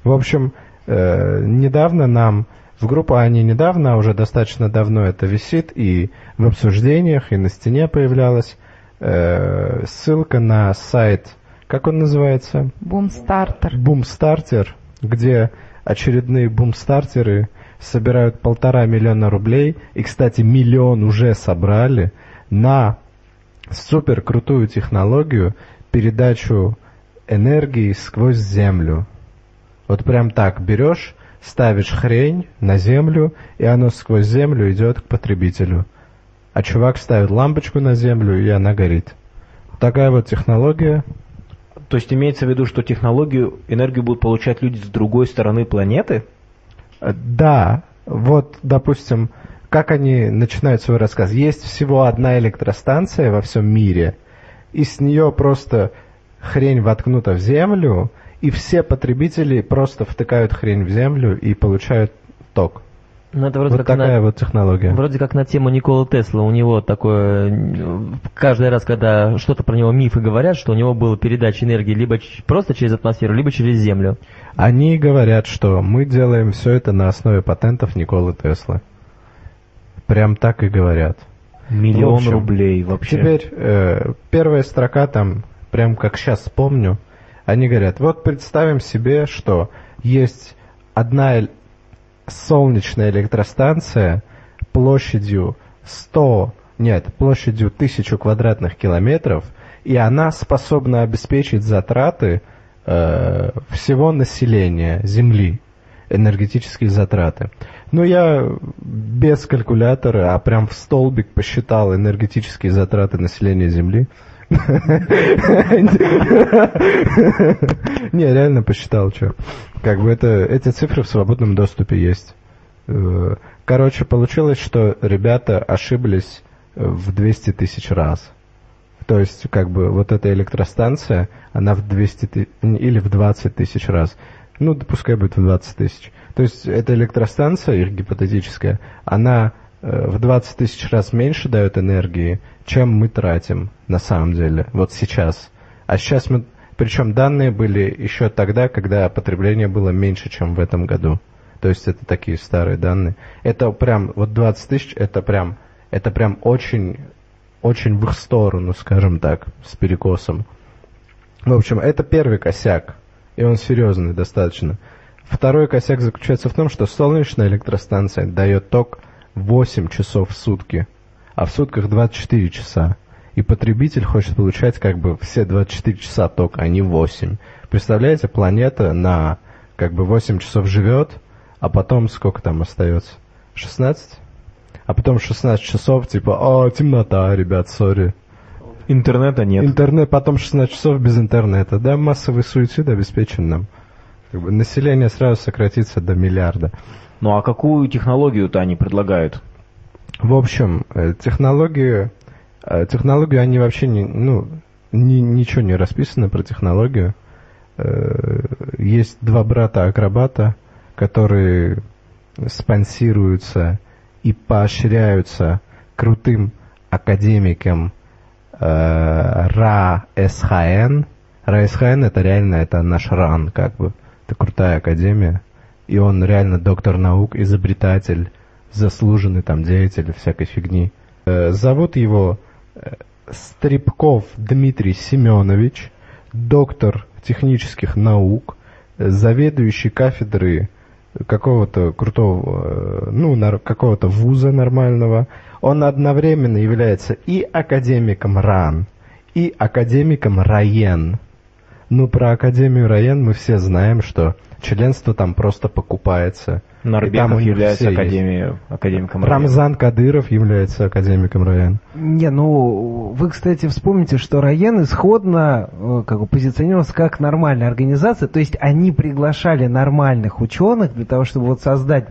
В общем, э, недавно нам в группу, а не недавно, а уже достаточно давно это висит и в обсуждениях, и на стене появлялась э, ссылка на сайт, как он называется? Бумстартер. Бумстартер, где очередные бумстартеры собирают полтора миллиона рублей, и, кстати, миллион уже собрали, на супер крутую технологию передачу энергии сквозь землю. Вот прям так берешь, ставишь хрень на землю, и оно сквозь землю идет к потребителю. А чувак ставит лампочку на землю, и она горит. Такая вот технология. То есть имеется в виду, что технологию, энергию будут получать люди с другой стороны планеты? Э, Да, вот, допустим, как они начинают свой рассказ. Есть всего одна электростанция во всем мире, и с нее просто хрень воткнута в землю, и все потребители просто втыкают хрень в землю и получают ток. Ну, это вроде вот как такая на... вот технология. Вроде как на тему Николы Тесла. У него такое... Каждый раз, когда что-то про него мифы говорят, что у него была передача энергии либо просто через атмосферу, либо через Землю. Они говорят, что мы делаем все это на основе патентов Николы Теслы. Прям так и говорят. Миллион общем, рублей вообще. Теперь э, первая строка там, прям как сейчас помню, они говорят, вот представим себе, что есть одна солнечная электростанция площадью 100, нет, площадью 1000 квадратных километров, и она способна обеспечить затраты э, всего населения Земли, энергетические затраты. Ну, я без калькулятора, а прям в столбик посчитал энергетические затраты населения Земли. Не, реально посчитал, что. Как бы это, эти цифры в свободном доступе есть. Э, Короче, получилось, что ребята ошиблись э, в 200 тысяч раз. То есть, как бы, вот эта электростанция, она в 200 ты- или в 20 тысяч раз. Ну, пускай будет в 20 тысяч. То есть, эта электростанция, их гипотетическая, она в 20 тысяч раз меньше дает энергии, чем мы тратим на самом деле, вот сейчас. А сейчас мы... Причем данные были еще тогда, когда потребление было меньше, чем в этом году. То есть это такие старые данные. Это прям, вот 20 тысяч, это прям, это прям очень, очень в их сторону, скажем так, с перекосом. В общем, это первый косяк, и он серьезный достаточно. Второй косяк заключается в том, что солнечная электростанция дает ток 8 часов в сутки, а в сутках 24 часа. И потребитель хочет получать как бы все 24 часа ток, а не 8. Представляете, планета на как бы 8 часов живет, а потом сколько там остается? 16? А потом 16 часов, типа, о, темнота, ребят, сори. Интернета нет. Интернет, потом 16 часов без интернета. Да, массовый суицид обеспечен нам. Как бы население сразу сократится до миллиарда. Ну а какую технологию-то они предлагают? В общем, э, технологию, э, технологию они вообще не, ну, ни- ничего не расписано про технологию. Э, Есть два брата-акробата, которые спонсируются и поощряются крутым академиком э, РА СХН. РА СХН это реально это наш РАН, как бы. Это крутая академия. И он реально доктор наук, изобретатель, заслуженный там деятель всякой фигни. Э, Зовут его э, Стрипков Дмитрий Семенович, доктор технических наук, заведующий кафедры какого-то крутого, э, ну, какого-то вуза нормального. Он одновременно является и академиком РАН, и академиком РАЕН. Ну, про Академию РАЕН мы все знаем, что членство там просто покупается. И там у Нарбеков является академией, академиком района. Рамзан Кадыров является академиком РАЕН. Не, ну, вы, кстати, вспомните, что Райен исходно э, как бы позиционировался как нормальная организация, то есть они приглашали нормальных ученых для того, чтобы вот создать,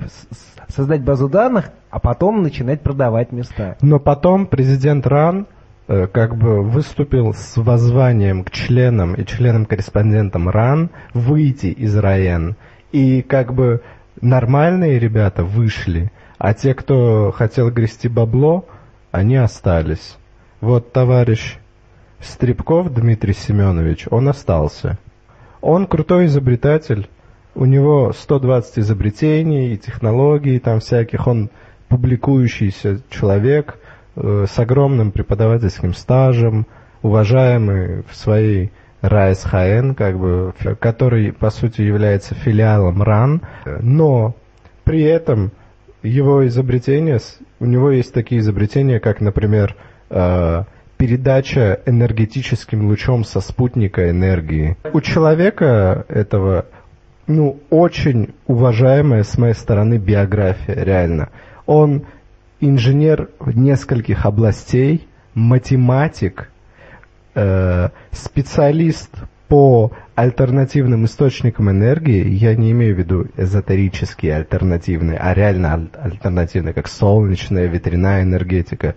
создать базу данных, а потом начинать продавать места. Но потом президент РАН как бы выступил с воззванием к членам и членам-корреспондентам РАН выйти из РАЕН. И как бы нормальные ребята вышли, а те, кто хотел грести бабло, они остались. Вот товарищ Стрипков Дмитрий Семенович, он остался. Он крутой изобретатель, у него 120 изобретений и технологий там всяких, он публикующийся человек э, с огромным преподавательским стажем, уважаемый в своей РАСХН, как бы, который, по сути, является филиалом РАН, но при этом его изобретения, у него есть такие изобретения, как, например, э, передача энергетическим лучом со спутника энергии. У человека этого, ну, очень уважаемая с моей стороны биография, реально. Он инженер нескольких областей, математик, э, специалист по альтернативным источникам энергии, я не имею в виду эзотерические альтернативные, а реально аль- альтернативные, как солнечная, ветряная энергетика.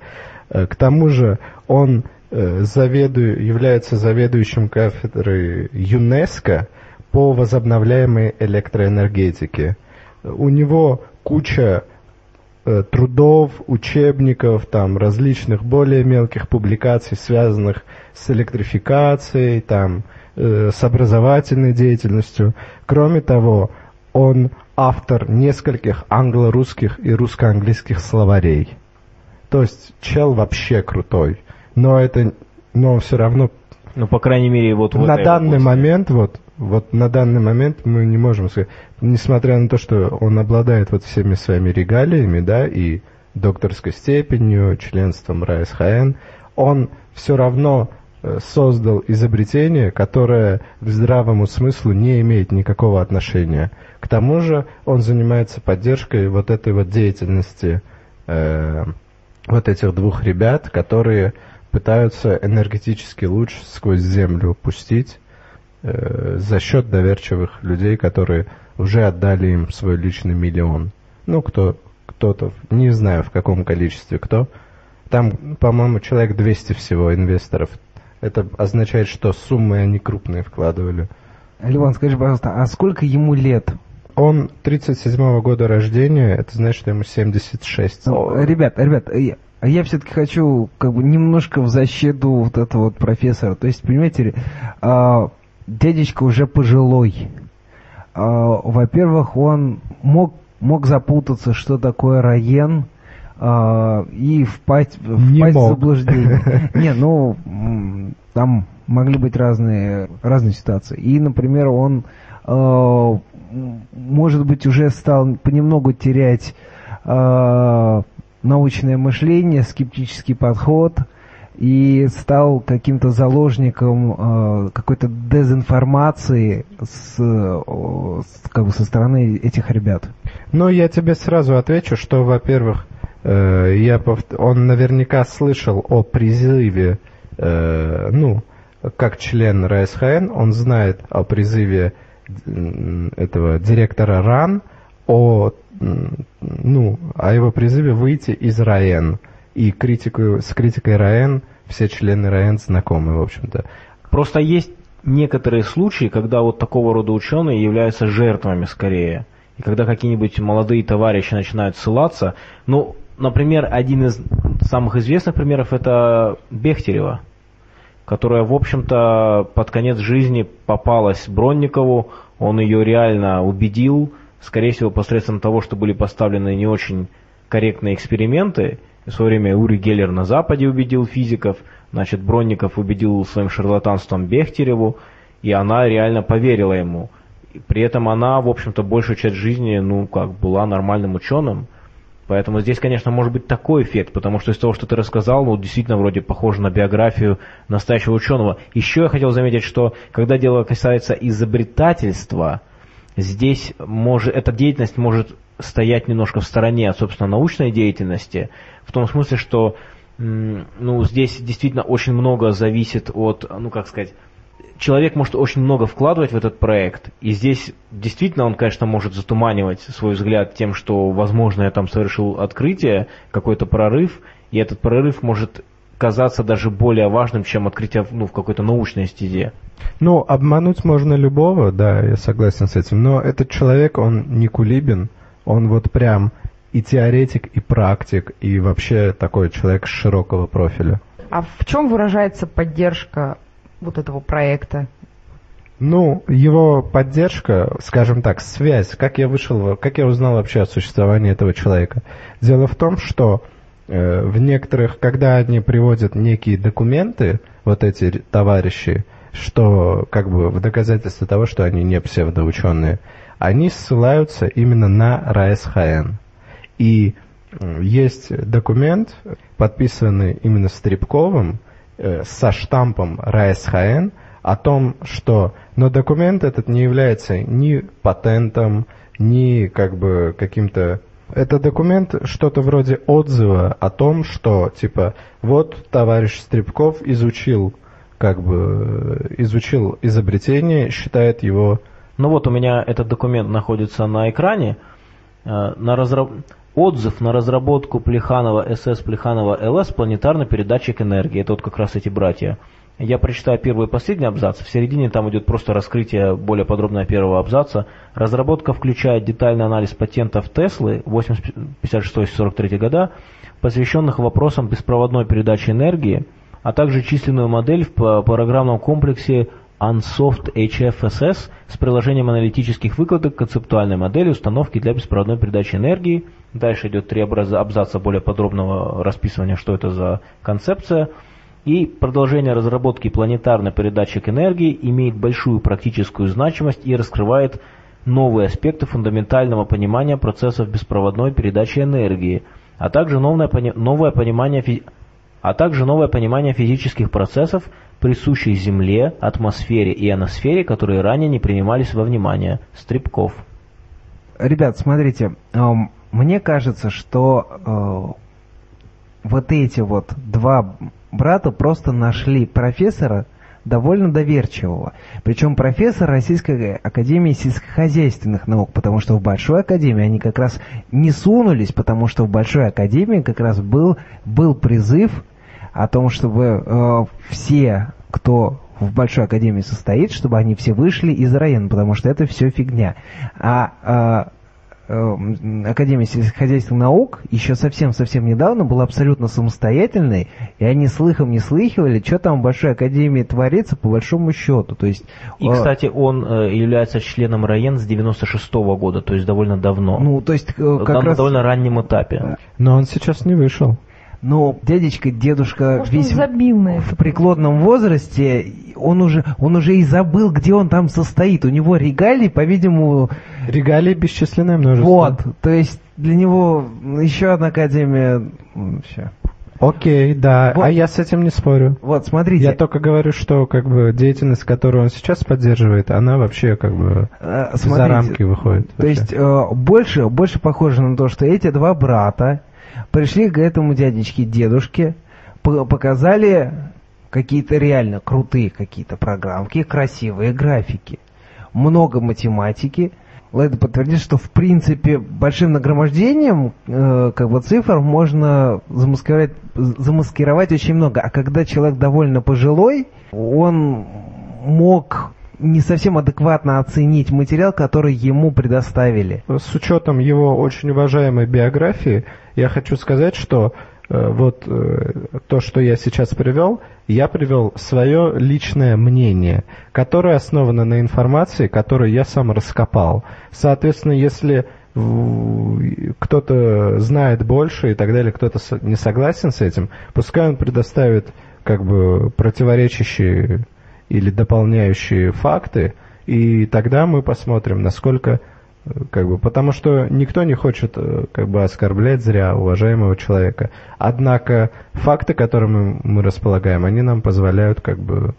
Э, К тому же он э, заведу- является заведующим кафедрой ЮНЕСКО по возобновляемой электроэнергетике. У него куча трудов, учебников, там различных более мелких публикаций, связанных с электрификацией, там, э, с образовательной деятельностью. Кроме того, он автор нескольких англо-русских и русско-английских словарей. То есть чел вообще крутой. Но это, но все равно Ну, по крайней мере, вот на данный области. момент, вот, вот на данный момент мы не можем сказать, несмотря на то, что он обладает вот всеми своими регалиями, да, и докторской степенью, членством РАСХН, он все равно э, создал изобретение, которое к здравому смыслу не имеет никакого отношения. К тому же он занимается поддержкой вот этой вот деятельности э, вот этих двух ребят, которые пытаются энергетический луч сквозь землю пустить за счет доверчивых людей, которые уже отдали им свой личный миллион. Ну, кто, кто-то, не знаю в каком количестве кто. Там, по-моему, человек 200 всего инвесторов. Это означает, что суммы они крупные вкладывали. Ливан, скажи, пожалуйста, а сколько ему лет? Он 37 года рождения, это значит, что ему 76. Ну, Ребят, ребят, э, я- а я все-таки хочу как бы немножко в защиту вот этого вот профессора. То есть, понимаете, а, дядечка уже пожилой. А, Во-первых, он мог, мог запутаться, что такое Раен, а, и впасть, впасть в заблуждение. Не, ну, там могли быть разные, разные ситуации. И, например, он, м, может быть, уже стал понемногу терять научное мышление, скептический подход и стал каким-то заложником э, какой-то дезинформации с, э, с- как бы со стороны этих ребят. Ну, я тебе сразу отвечу, что, во-первых, э, я пов- он наверняка слышал о призыве, э, ну, как член РСХН, он знает о призыве этого директора РАН, о, ну, о его призыве выйти из РАЭН. И критику, с критикой РАЭН все члены РАЭН знакомы, в общем-то. Просто есть некоторые случаи, когда вот такого рода ученые являются жертвами скорее. И когда какие-нибудь молодые товарищи начинают ссылаться, ну, например, один из самых известных примеров это Бехтерева, которая, в общем-то, под конец жизни попалась Бронникову, он ее реально убедил, скорее всего, посредством того, что были поставлены не очень корректные эксперименты, В свое время Ури Геллер на Западе убедил физиков, значит, Бронников убедил своим шарлатанством Бехтереву, и она реально поверила ему. При этом она, в общем-то, большую часть жизни, ну, как, была нормальным ученым. Поэтому здесь, конечно, может быть такой эффект, потому что из того, что ты рассказал, ну, действительно, вроде похоже на биографию настоящего ученого. Еще я хотел заметить, что когда дело касается изобретательства, здесь может, эта деятельность может стоять немножко в стороне от, собственно, научной деятельности, в том смысле, что ну, здесь действительно очень много зависит от, ну, как сказать, человек может очень много вкладывать в этот проект, и здесь действительно он, конечно, может затуманивать свой взгляд тем, что, возможно, я там совершил открытие, какой-то прорыв, и этот прорыв может казаться даже более важным, чем открытие ну, в какой-то научной стезе. Ну, обмануть можно любого, да, я согласен с этим, но этот человек, он не кулибин, он вот прям и теоретик, и практик, и вообще такой человек широкого профиля. А в чем выражается поддержка вот этого проекта? Ну, его поддержка, скажем так, связь, как я вышел, как я узнал вообще о существовании этого человека. Дело в том, что э, в некоторых, когда они приводят некие документы, вот эти товарищи, что как бы в доказательство того, что они не псевдоученые, они ссылаются именно на РАСХН. И есть документ, подписанный именно Стрипковым, Э, со штампом РАСХН о том, что... Но документ этот не является ни патентом, ни как бы каким-то... Это документ что-то вроде отзыва о том, что типа вот товарищ Стрипков изучил как бы изучил изобретение, считает его... Ну вот у меня этот документ находится на экране. Э, на разраб... Отзыв на разработку Плеханова СС Плеханова ЛС планетарный передатчик энергии. Это вот как раз эти братья. Я прочитаю первый и последний абзац. В середине там идет просто раскрытие более подробное первого абзаца. Разработка включает детальный анализ патентов Теслы 86-43 года, посвященных вопросам беспроводной передачи энергии, а также численную модель в программном комплексе Unsoft HFSS с приложением аналитических выкладок концептуальной модели установки для беспроводной передачи энергии. Дальше идет три абзаца более подробного расписывания, что это за концепция. И продолжение разработки планетарной передатчик энергии имеет большую практическую значимость и раскрывает новые аспекты фундаментального понимания процессов беспроводной передачи энергии, а также новое, новое понимание а также новое понимание физических процессов, присущей Земле, атмосфере и ионосфере, которые ранее не принимались во внимание. Стрипков. Ребят, смотрите, мне кажется, что э, вот эти вот два брата просто нашли профессора довольно доверчивого. Причем профессор Российской Академии сельскохозяйственных наук, потому что в Большой Академии они как раз не сунулись, потому что в Большой Академии как раз был, был призыв о том, чтобы э, все, кто в Большой Академии состоит, чтобы они все вышли из района, потому что это все фигня. А э, э, Академия сельскохозяйственных наук еще совсем-совсем недавно была абсолютно самостоятельной, и они слыхом не слыхивали, что там в Большой Академии творится по большому счету. То есть, и, э, кстати, он э, является членом РАЕН с 96 -го года, то есть довольно давно. Ну, то есть, э, как на раз... довольно раннем этапе. Но он сейчас не вышел. Но дядечка, дедушка Может, весь забил на в преклонном возрасте, он уже, он уже и забыл, где он там состоит. У него регалии, по-видимому... Регалии бесчисленное множество. Вот, то есть для него еще одна академия... Все. Окей, да, вот. а я с этим не спорю. Вот, смотрите. Я только говорю, что как бы деятельность, которую он сейчас поддерживает, она вообще как бы а, за рамки выходит. То вообще. есть э, больше, больше похоже на то, что эти два брата, Пришли к этому дядечке, дедушке, показали какие-то реально крутые какие-то программки, красивые графики, много математики. Это подтвердит, что в принципе большим нагромождением э, как бы цифр можно замаскировать, замаскировать очень много. А когда человек довольно пожилой, он мог не совсем адекватно оценить материал, который ему предоставили. С учетом его очень уважаемой биографии, я хочу сказать, что э, вот э, то, что я сейчас привел, я привел свое личное мнение, которое основано на информации, которую я сам раскопал. Соответственно, если кто-то знает больше и так далее, кто-то не согласен с этим, пускай он предоставит как бы противоречащие или дополняющие факты, и тогда мы посмотрим, насколько э, как бы, потому что никто не хочет э, как бы оскорблять зря уважаемого человека. Однако факты, которыми мы располагаем, они нам позволяют как бы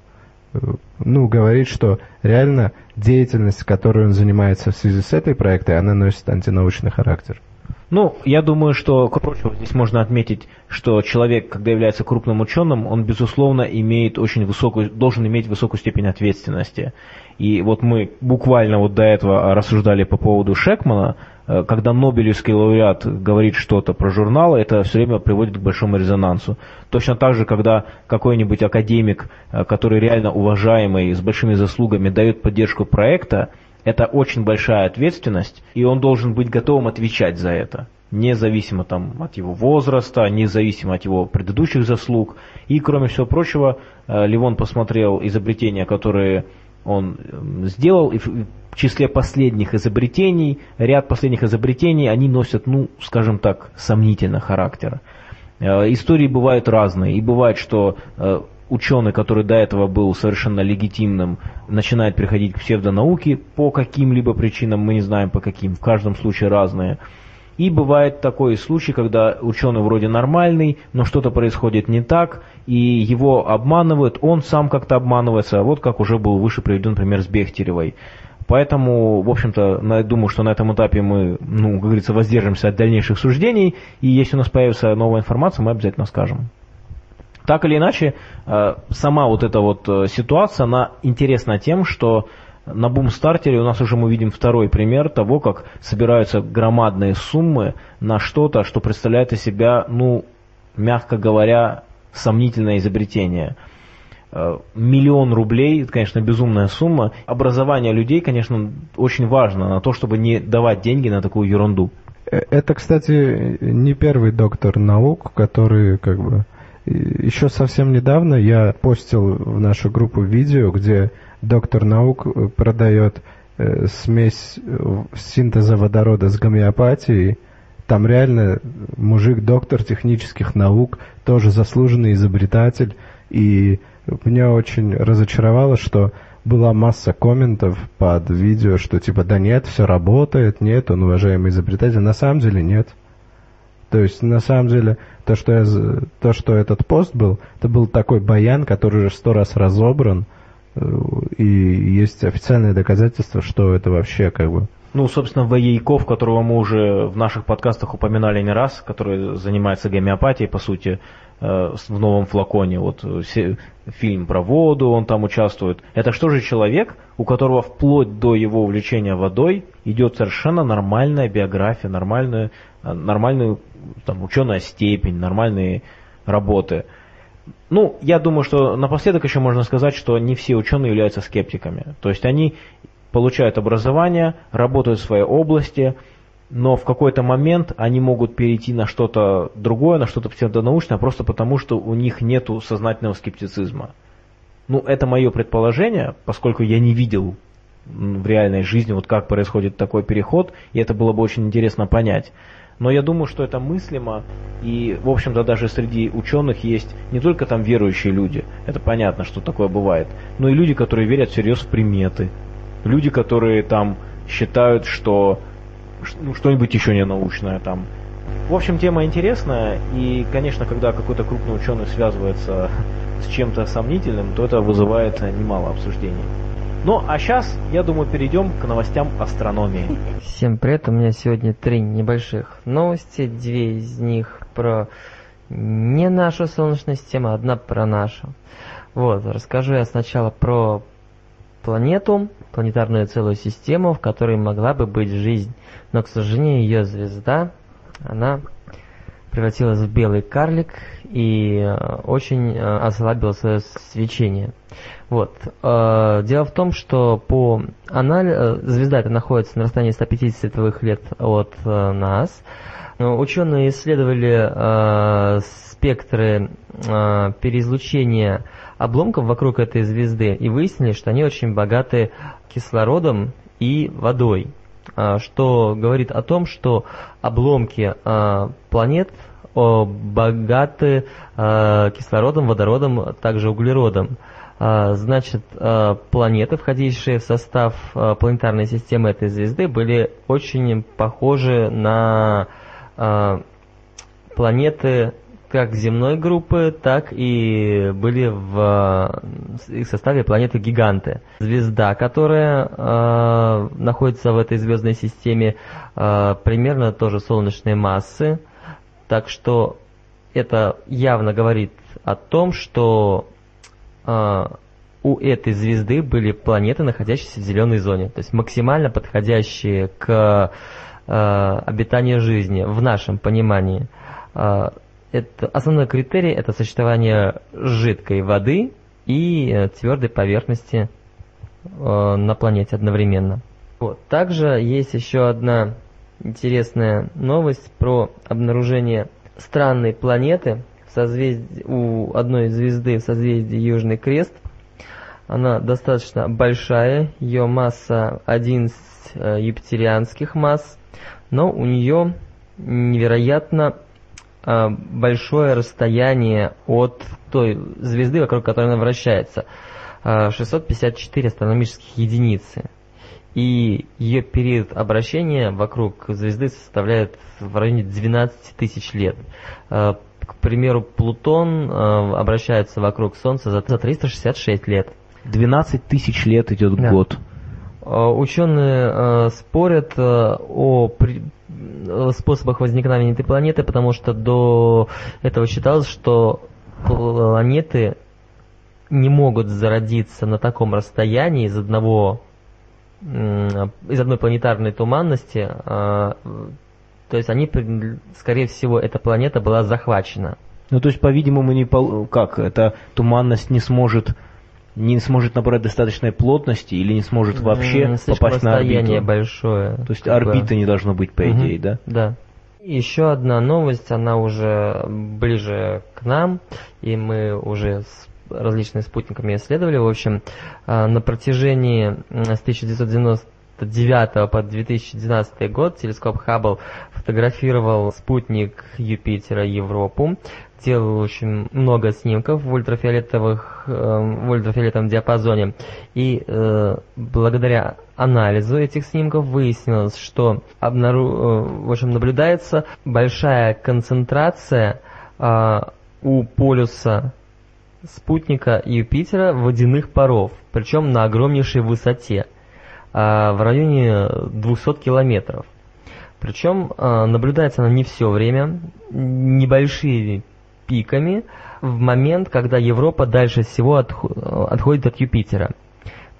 э, ну, говорить, что реально деятельность, которой он занимается в связи с этой проектой, она носит антинаучный характер. Ну, я думаю, что, к прочему, здесь можно отметить, что человек, когда является крупным ученым, он, безусловно, имеет очень высокую, должен иметь высокую степень ответственности. И вот мы буквально вот до этого рассуждали по поводу Шекмана, э, когда Нобелевский лауреат говорит что-то про журналы, это все время приводит к большому резонансу. Точно так же, когда какой-нибудь академик, э, который реально уважаемый, с большими заслугами, дает поддержку проекта, это очень большая ответственность, и он должен быть готовым отвечать за это, независимо там, от его возраста, независимо от его предыдущих заслуг. И, кроме всего прочего, э, Ливон посмотрел изобретения, которые он эм, сделал, и в числе последних изобретений, ряд последних изобретений, они носят, ну, скажем так, сомнительного характера. Э, Истории бывают разные, и бывает, что э, ученый, который до этого был совершенно легитимным, начинает приходить к псевдонауке по каким-либо причинам, мы не знаем по каким, в каждом случае разные. И бывает такой случай, когда ученый вроде нормальный, но что-то происходит не так, и его обманывают, он сам как-то обманывается, вот как уже был выше приведен пример с Бехтеревой. Поэтому, в общем-то, думаю, что на этом этапе мы, ну, как говорится, воздержимся от дальнейших суждений, и если у нас появится новая информация, мы обязательно скажем. Так или иначе, э, сама вот эта вот э, ситуация, она интересна тем, что на бум-стартере у нас уже мы видим второй пример того, как собираются громадные суммы на что-то, что представляет из себя, ну, мягко говоря, сомнительное изобретение. Э, Миллион рублей, это, конечно, безумная сумма. Образование людей, конечно, очень важно на то, чтобы не давать деньги на такую ерунду. Это, кстати, не первый доктор наук, который как бы... Еще совсем недавно я постил в нашу группу видео, где доктор наук э, продает э, смесь э, синтеза водорода с гомеопатией. Там реально мужик-доктор технических наук, тоже заслуженный изобретатель. И меня очень разочаровало, что была масса комментов под видео, что типа, да нет, все работает, нет, он уважаемый изобретатель. На самом деле нет. То есть, на самом деле, то, что, я, то, что этот пост был, это был такой баян, который уже сто раз разобран, э, и есть официальные доказательства, что это вообще как бы... Ну, собственно, Воейков, которого мы уже в наших подкастах упоминали не раз, который занимается гомеопатией, по сути, э, в новом флаконе. Вот э, фильм про воду, он там участвует. Это что же человек, у которого вплоть до его увлечения водой идет совершенно нормальная биография, нормальная, э, нормальную там, ученая степень, нормальные работы. Ну, я думаю, что напоследок еще можно сказать, что не все ученые являются скептиками. То есть они получают образование, работают в своей области, но в какой-то момент они могут перейти на что-то другое, на что-то псевдонаучное, просто потому что у них нет сознательного скептицизма. Ну, это мое предположение, поскольку я не видел в реальной жизни, вот как происходит такой переход, и это было бы очень интересно понять. Но я думаю, что это мыслимо, и, в общем-то, даже среди ученых есть не только там верующие люди, это понятно, что такое бывает, но и люди, которые верят всерьез в приметы, люди, которые там считают, что ну, что-нибудь еще не научное там. В общем, тема интересная, и, конечно, когда какой-то крупный ученый связывается с чем-то сомнительным, то это вызывает немало обсуждений. Ну, а сейчас, я думаю, перейдем к новостям астрономии. Всем привет, у меня сегодня три небольших новости, две из них про не нашу Солнечную систему, одна про нашу. Вот, расскажу я сначала про планету, планетарную целую систему, в которой могла бы быть жизнь, но, к сожалению, ее звезда, она превратилась в белый карлик и э, очень э, ослабила свое свечение. Вот. э, Дело в том, что по анализу звезда эта находится на расстоянии 150 световых лет от э, нас. Ученые исследовали э, спектры э, переизлучения обломков вокруг этой звезды и выяснили, что они очень богаты кислородом и водой. что говорит о том, что обломки планет богаты кислородом, водородом, также углеродом. А, Значит, а, планеты, входившие в состав а, планетарной системы этой звезды, были очень похожи на планеты как земной группы, так и были в их составе планеты-гиганты. Звезда, которая э, находится в этой звездной системе, э, примерно тоже солнечной массы, так что это явно говорит о том, что у этой звезды были планеты, находящиеся в зеленой зоне, то есть максимально подходящие к э, обитанию жизни в нашем понимании. Э, это, основной критерий это сочетание жидкой воды и э, твердой поверхности э, на планете одновременно. Вот. Также есть еще одна интересная новость про обнаружение странной планеты созвездии, у одной звезды в созвездии Южный Крест. Она достаточно большая, ее масса 11 э, юпитерианских масс, но у нее невероятно э, большое расстояние от той звезды, вокруг которой она вращается. Э, 654 астрономических единицы. И ее период обращения вокруг звезды составляет в районе 12 тысяч лет. Э, К примеру, Плутон э, обращается вокруг Солнца за за 366 лет. 12 тысяч лет идет Да. год. Э, Ученые э, спорят э, о при- э, способах возникновения этой планеты, потому что до этого считалось, что планеты не могут зародиться на таком расстоянии из одного м, из одной планетарной туманности. То есть они, скорее всего, эта планета была захвачена. Ну, то есть, по-видимому, не пол- как, эта туманность не сможет не сможет набрать достаточной плотности или не сможет вообще слишком попасть на расстояние орбиту. большое. То есть орбиты не должно быть, по идее, да? Да. И еще одна новость, она уже ближе к нам, и мы уже с различными спутниками исследовали. В общем, а, на протяжении с 1999 по 2012 год телескоп Хаббл фотографировал спутник Юпитера Европу, делал очень много снимков в ультрафиолетовых э, в ультрафиолетовом диапазоне. И э, благодаря анализу этих снимков выяснилось, что обнару- э, в общем, наблюдается большая концентрация э, у полюса спутника Юпитера водяных паров, причем на огромнейшей высоте, в районе 200 километров. Причем а, наблюдается она не все время, небольшими пиками, в момент, когда Европа дальше всего отхо- отходит от Юпитера.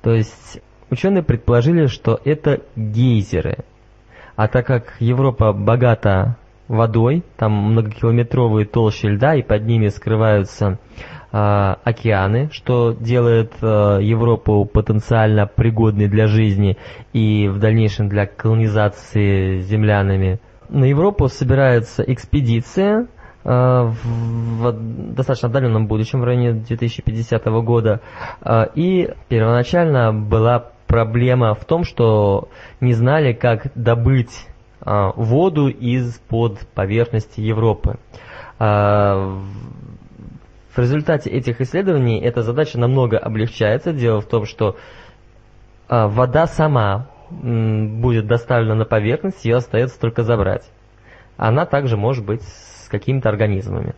То есть ученые предположили, что это гейзеры. А так как Европа богата водой, там многокилометровые толщи льда, и под ними скрываются океаны, что делает а, Европу потенциально пригодной для жизни и в дальнейшем для колонизации землянами. На Европу собирается экспедиция а, в, достаточно отдаленном будущем, в районе 2050 года. И первоначально была проблема в том, что не знали, как добыть воду из-под поверхности Европы. В- результате этих исследований эта задача намного облегчается. Дело в том, что а, вода сама будет доставлена на поверхность, ее остается только забрать. Она также может быть с какими-то организмами.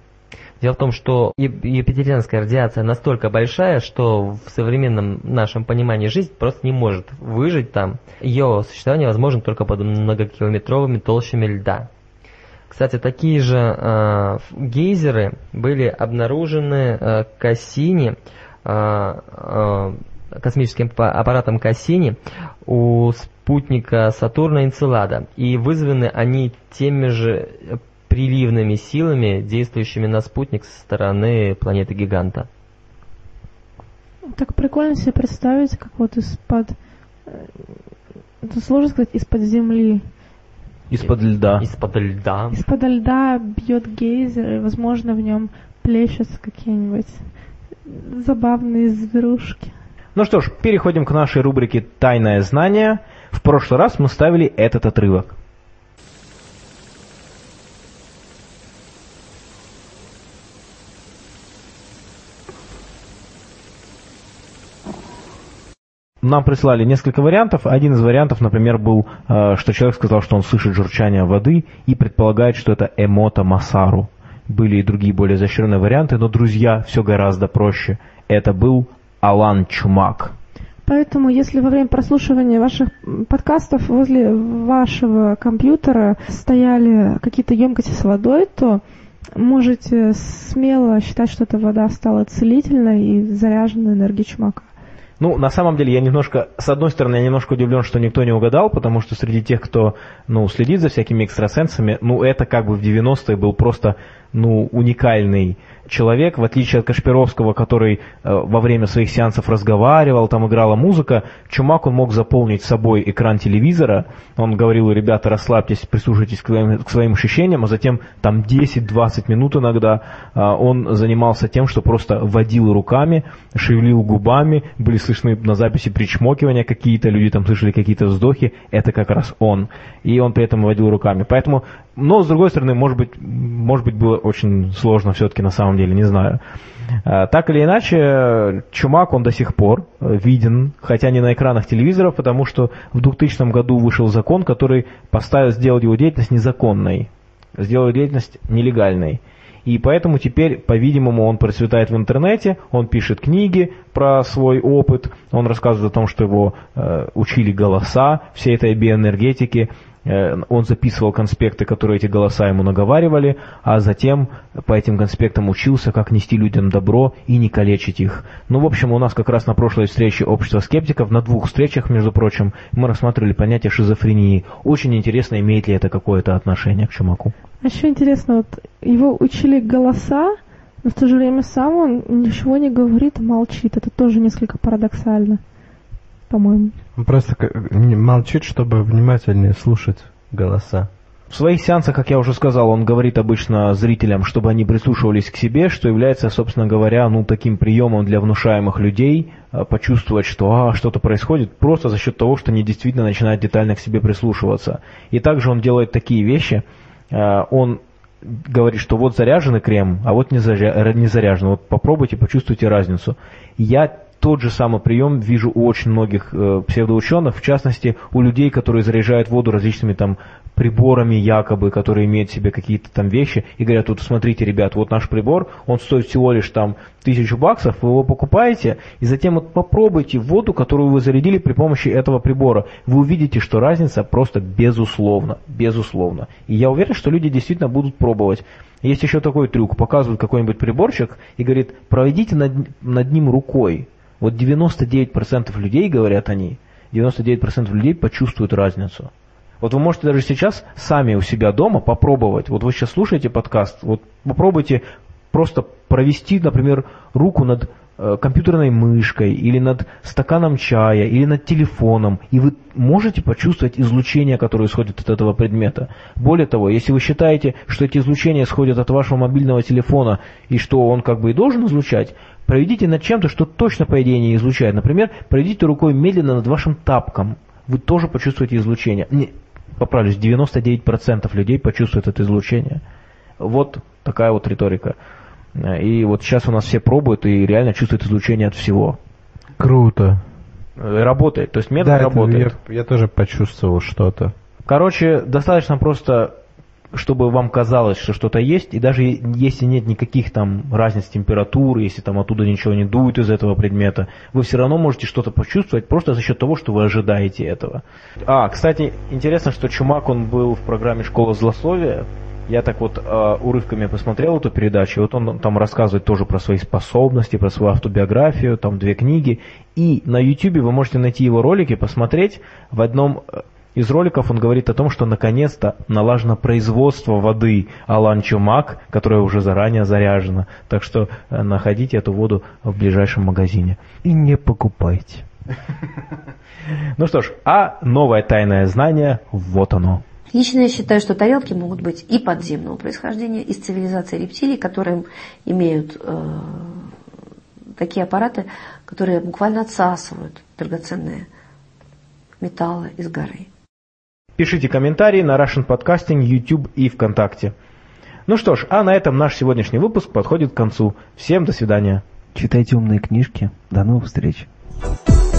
Дело в том, что юпитерианская радиация настолько большая, что в современном нашем понимании жизнь просто не может выжить там. Ее существование возможно только под многокилометровыми толщами льда. Кстати, такие же э, гейзеры были обнаружены э, Кассини, э, э, космическим па- аппаратом Кассини у спутника Сатурна Энцелада. И вызваны они теми же э, приливными силами, действующими на спутник со стороны планеты-гиганта. Так прикольно себе представить, как вот из-под... э, Это сложно сказать, из-под земли. Из-под льда. Из-под льда. Из-под льда бьет гейзер, и, возможно, в нем плещутся какие-нибудь забавные зверушки. Ну что ж, переходим к нашей рубрике «Тайное знание». В прошлый раз мы ставили этот отрывок. Нам прислали несколько вариантов. Один из вариантов, например, был, э, что человек сказал, что он слышит журчание воды и предполагает, что это эмота Масару. Были и другие более изощренные варианты, но, друзья, все гораздо проще. Это был Алан Чумак. Поэтому, если во время прослушивания ваших подкастов возле вашего компьютера стояли какие-то емкости с водой, то можете смело считать, что эта вода стала целительной и заряжена энергией чумака. Ну, на самом деле, я немножко, с одной стороны, я немножко удивлен, что никто не угадал, потому что среди тех, кто, ну, следит за всякими экстрасенсами, ну, это как бы в 90-е был просто, ну, уникальный человек, в отличие от Кашпировского, который э, во время своих сеансов разговаривал, там играла музыка, Чумак он мог заполнить собой экран телевизора, он говорил, ребята, расслабьтесь, прислушайтесь к своим, к своим ощущениям, а затем там 10-20 минут иногда э, он занимался тем, что просто водил руками, шевелил губами, были слышны на записи причмокивания какие-то, люди там слышали какие-то вздохи, это как раз он. И он при этом водил руками. Поэтому но, с другой стороны, может быть, может быть было очень сложно все-таки на самом деле, не знаю. А, так или иначе, Чумак, он до сих пор э, виден, хотя не на экранах телевизоров, потому что в 2000 году вышел закон, который поставил, сделал его деятельность незаконной, сделал деятельность нелегальной. И поэтому теперь, по-видимому, он процветает в интернете, он пишет книги про свой опыт, он рассказывает о том, что его э, учили голоса всей этой биоэнергетики, он записывал конспекты, которые эти голоса ему наговаривали, а затем по этим конспектам учился, как нести людям добро и не калечить их. Ну, в общем, у нас как раз на прошлой встрече общества скептиков, на двух встречах, между прочим, мы рассматривали понятие шизофрении. Очень интересно, имеет ли это какое-то отношение к Чумаку. А еще интересно, вот его учили голоса, но в то же время сам он ничего не говорит, молчит. Это тоже несколько парадоксально по-моему. Он просто молчит, чтобы внимательнее слушать голоса. В своих сеансах, как я уже сказал, он говорит обычно зрителям, чтобы они прислушивались к себе, что является, собственно говоря, ну, таким приемом для внушаемых людей, э, почувствовать, что а, что-то происходит, просто за счет того, что они действительно начинают детально к себе прислушиваться. И также он делает такие вещи, э, он говорит, что вот заряженный крем, а вот не, заря... не заряженный. Вот попробуйте, почувствуйте разницу. Я тот же самый прием вижу у очень многих э, псевдоученых, в частности, у людей, которые заряжают воду различными там приборами якобы, которые имеют в себе какие-то там вещи, и говорят, вот смотрите, ребят, вот наш прибор, он стоит всего лишь там тысячу баксов, вы его покупаете, и затем вот попробуйте воду, которую вы зарядили при помощи этого прибора. Вы увидите, что разница просто безусловно, безусловно. И я уверен, что люди действительно будут пробовать. Есть еще такой трюк, показывают какой-нибудь приборчик и говорит, проведите над, над ним рукой, вот 99% людей, говорят они, 99% людей почувствуют разницу. Вот вы можете даже сейчас сами у себя дома попробовать. Вот вы сейчас слушаете подкаст, вот попробуйте просто провести, например, руку над компьютерной мышкой или над стаканом чая или над телефоном, и вы можете почувствовать излучение, которое исходит от этого предмета. Более того, если вы считаете, что эти излучения исходят от вашего мобильного телефона и что он как бы и должен излучать, Проведите над чем-то, что точно, по идее, не излучает. Например, проведите рукой медленно над вашим тапком. Вы тоже почувствуете излучение. Не, поправлюсь, 99% людей почувствуют это излучение. Вот такая вот риторика. И вот сейчас у нас все пробуют и реально чувствуют излучение от всего. Круто. Работает, то есть метод да, работает. Я, я тоже почувствовал что-то. Короче, достаточно просто чтобы вам казалось, что что-то есть, и даже если нет никаких там разниц температуры, если там оттуда ничего не дует из этого предмета, вы все равно можете что-то почувствовать просто за счет того, что вы ожидаете этого. А, кстати, интересно, что Чумак, он был в программе «Школа злословия», я так вот э, урывками посмотрел эту передачу, вот он там рассказывает тоже про свои способности, про свою автобиографию, там две книги. И на YouTube вы можете найти его ролики, посмотреть. В одном из роликов он говорит о том, что наконец-то налажено производство воды Алан Чумак, которая уже заранее заряжена. Так что э, находите эту воду в ближайшем магазине. И не покупайте. Ну что ж, а новое тайное знание, вот оно. Лично я считаю, что тарелки могут быть и подземного происхождения, из цивилизации рептилий, которые имеют э, такие аппараты, которые буквально отсасывают драгоценные металла из горы. Пишите комментарии на Russian Podcasting, YouTube и ВКонтакте. Ну что ж, а на этом наш сегодняшний выпуск подходит к концу. Всем до свидания. Читайте умные книжки. До новых встреч. thank you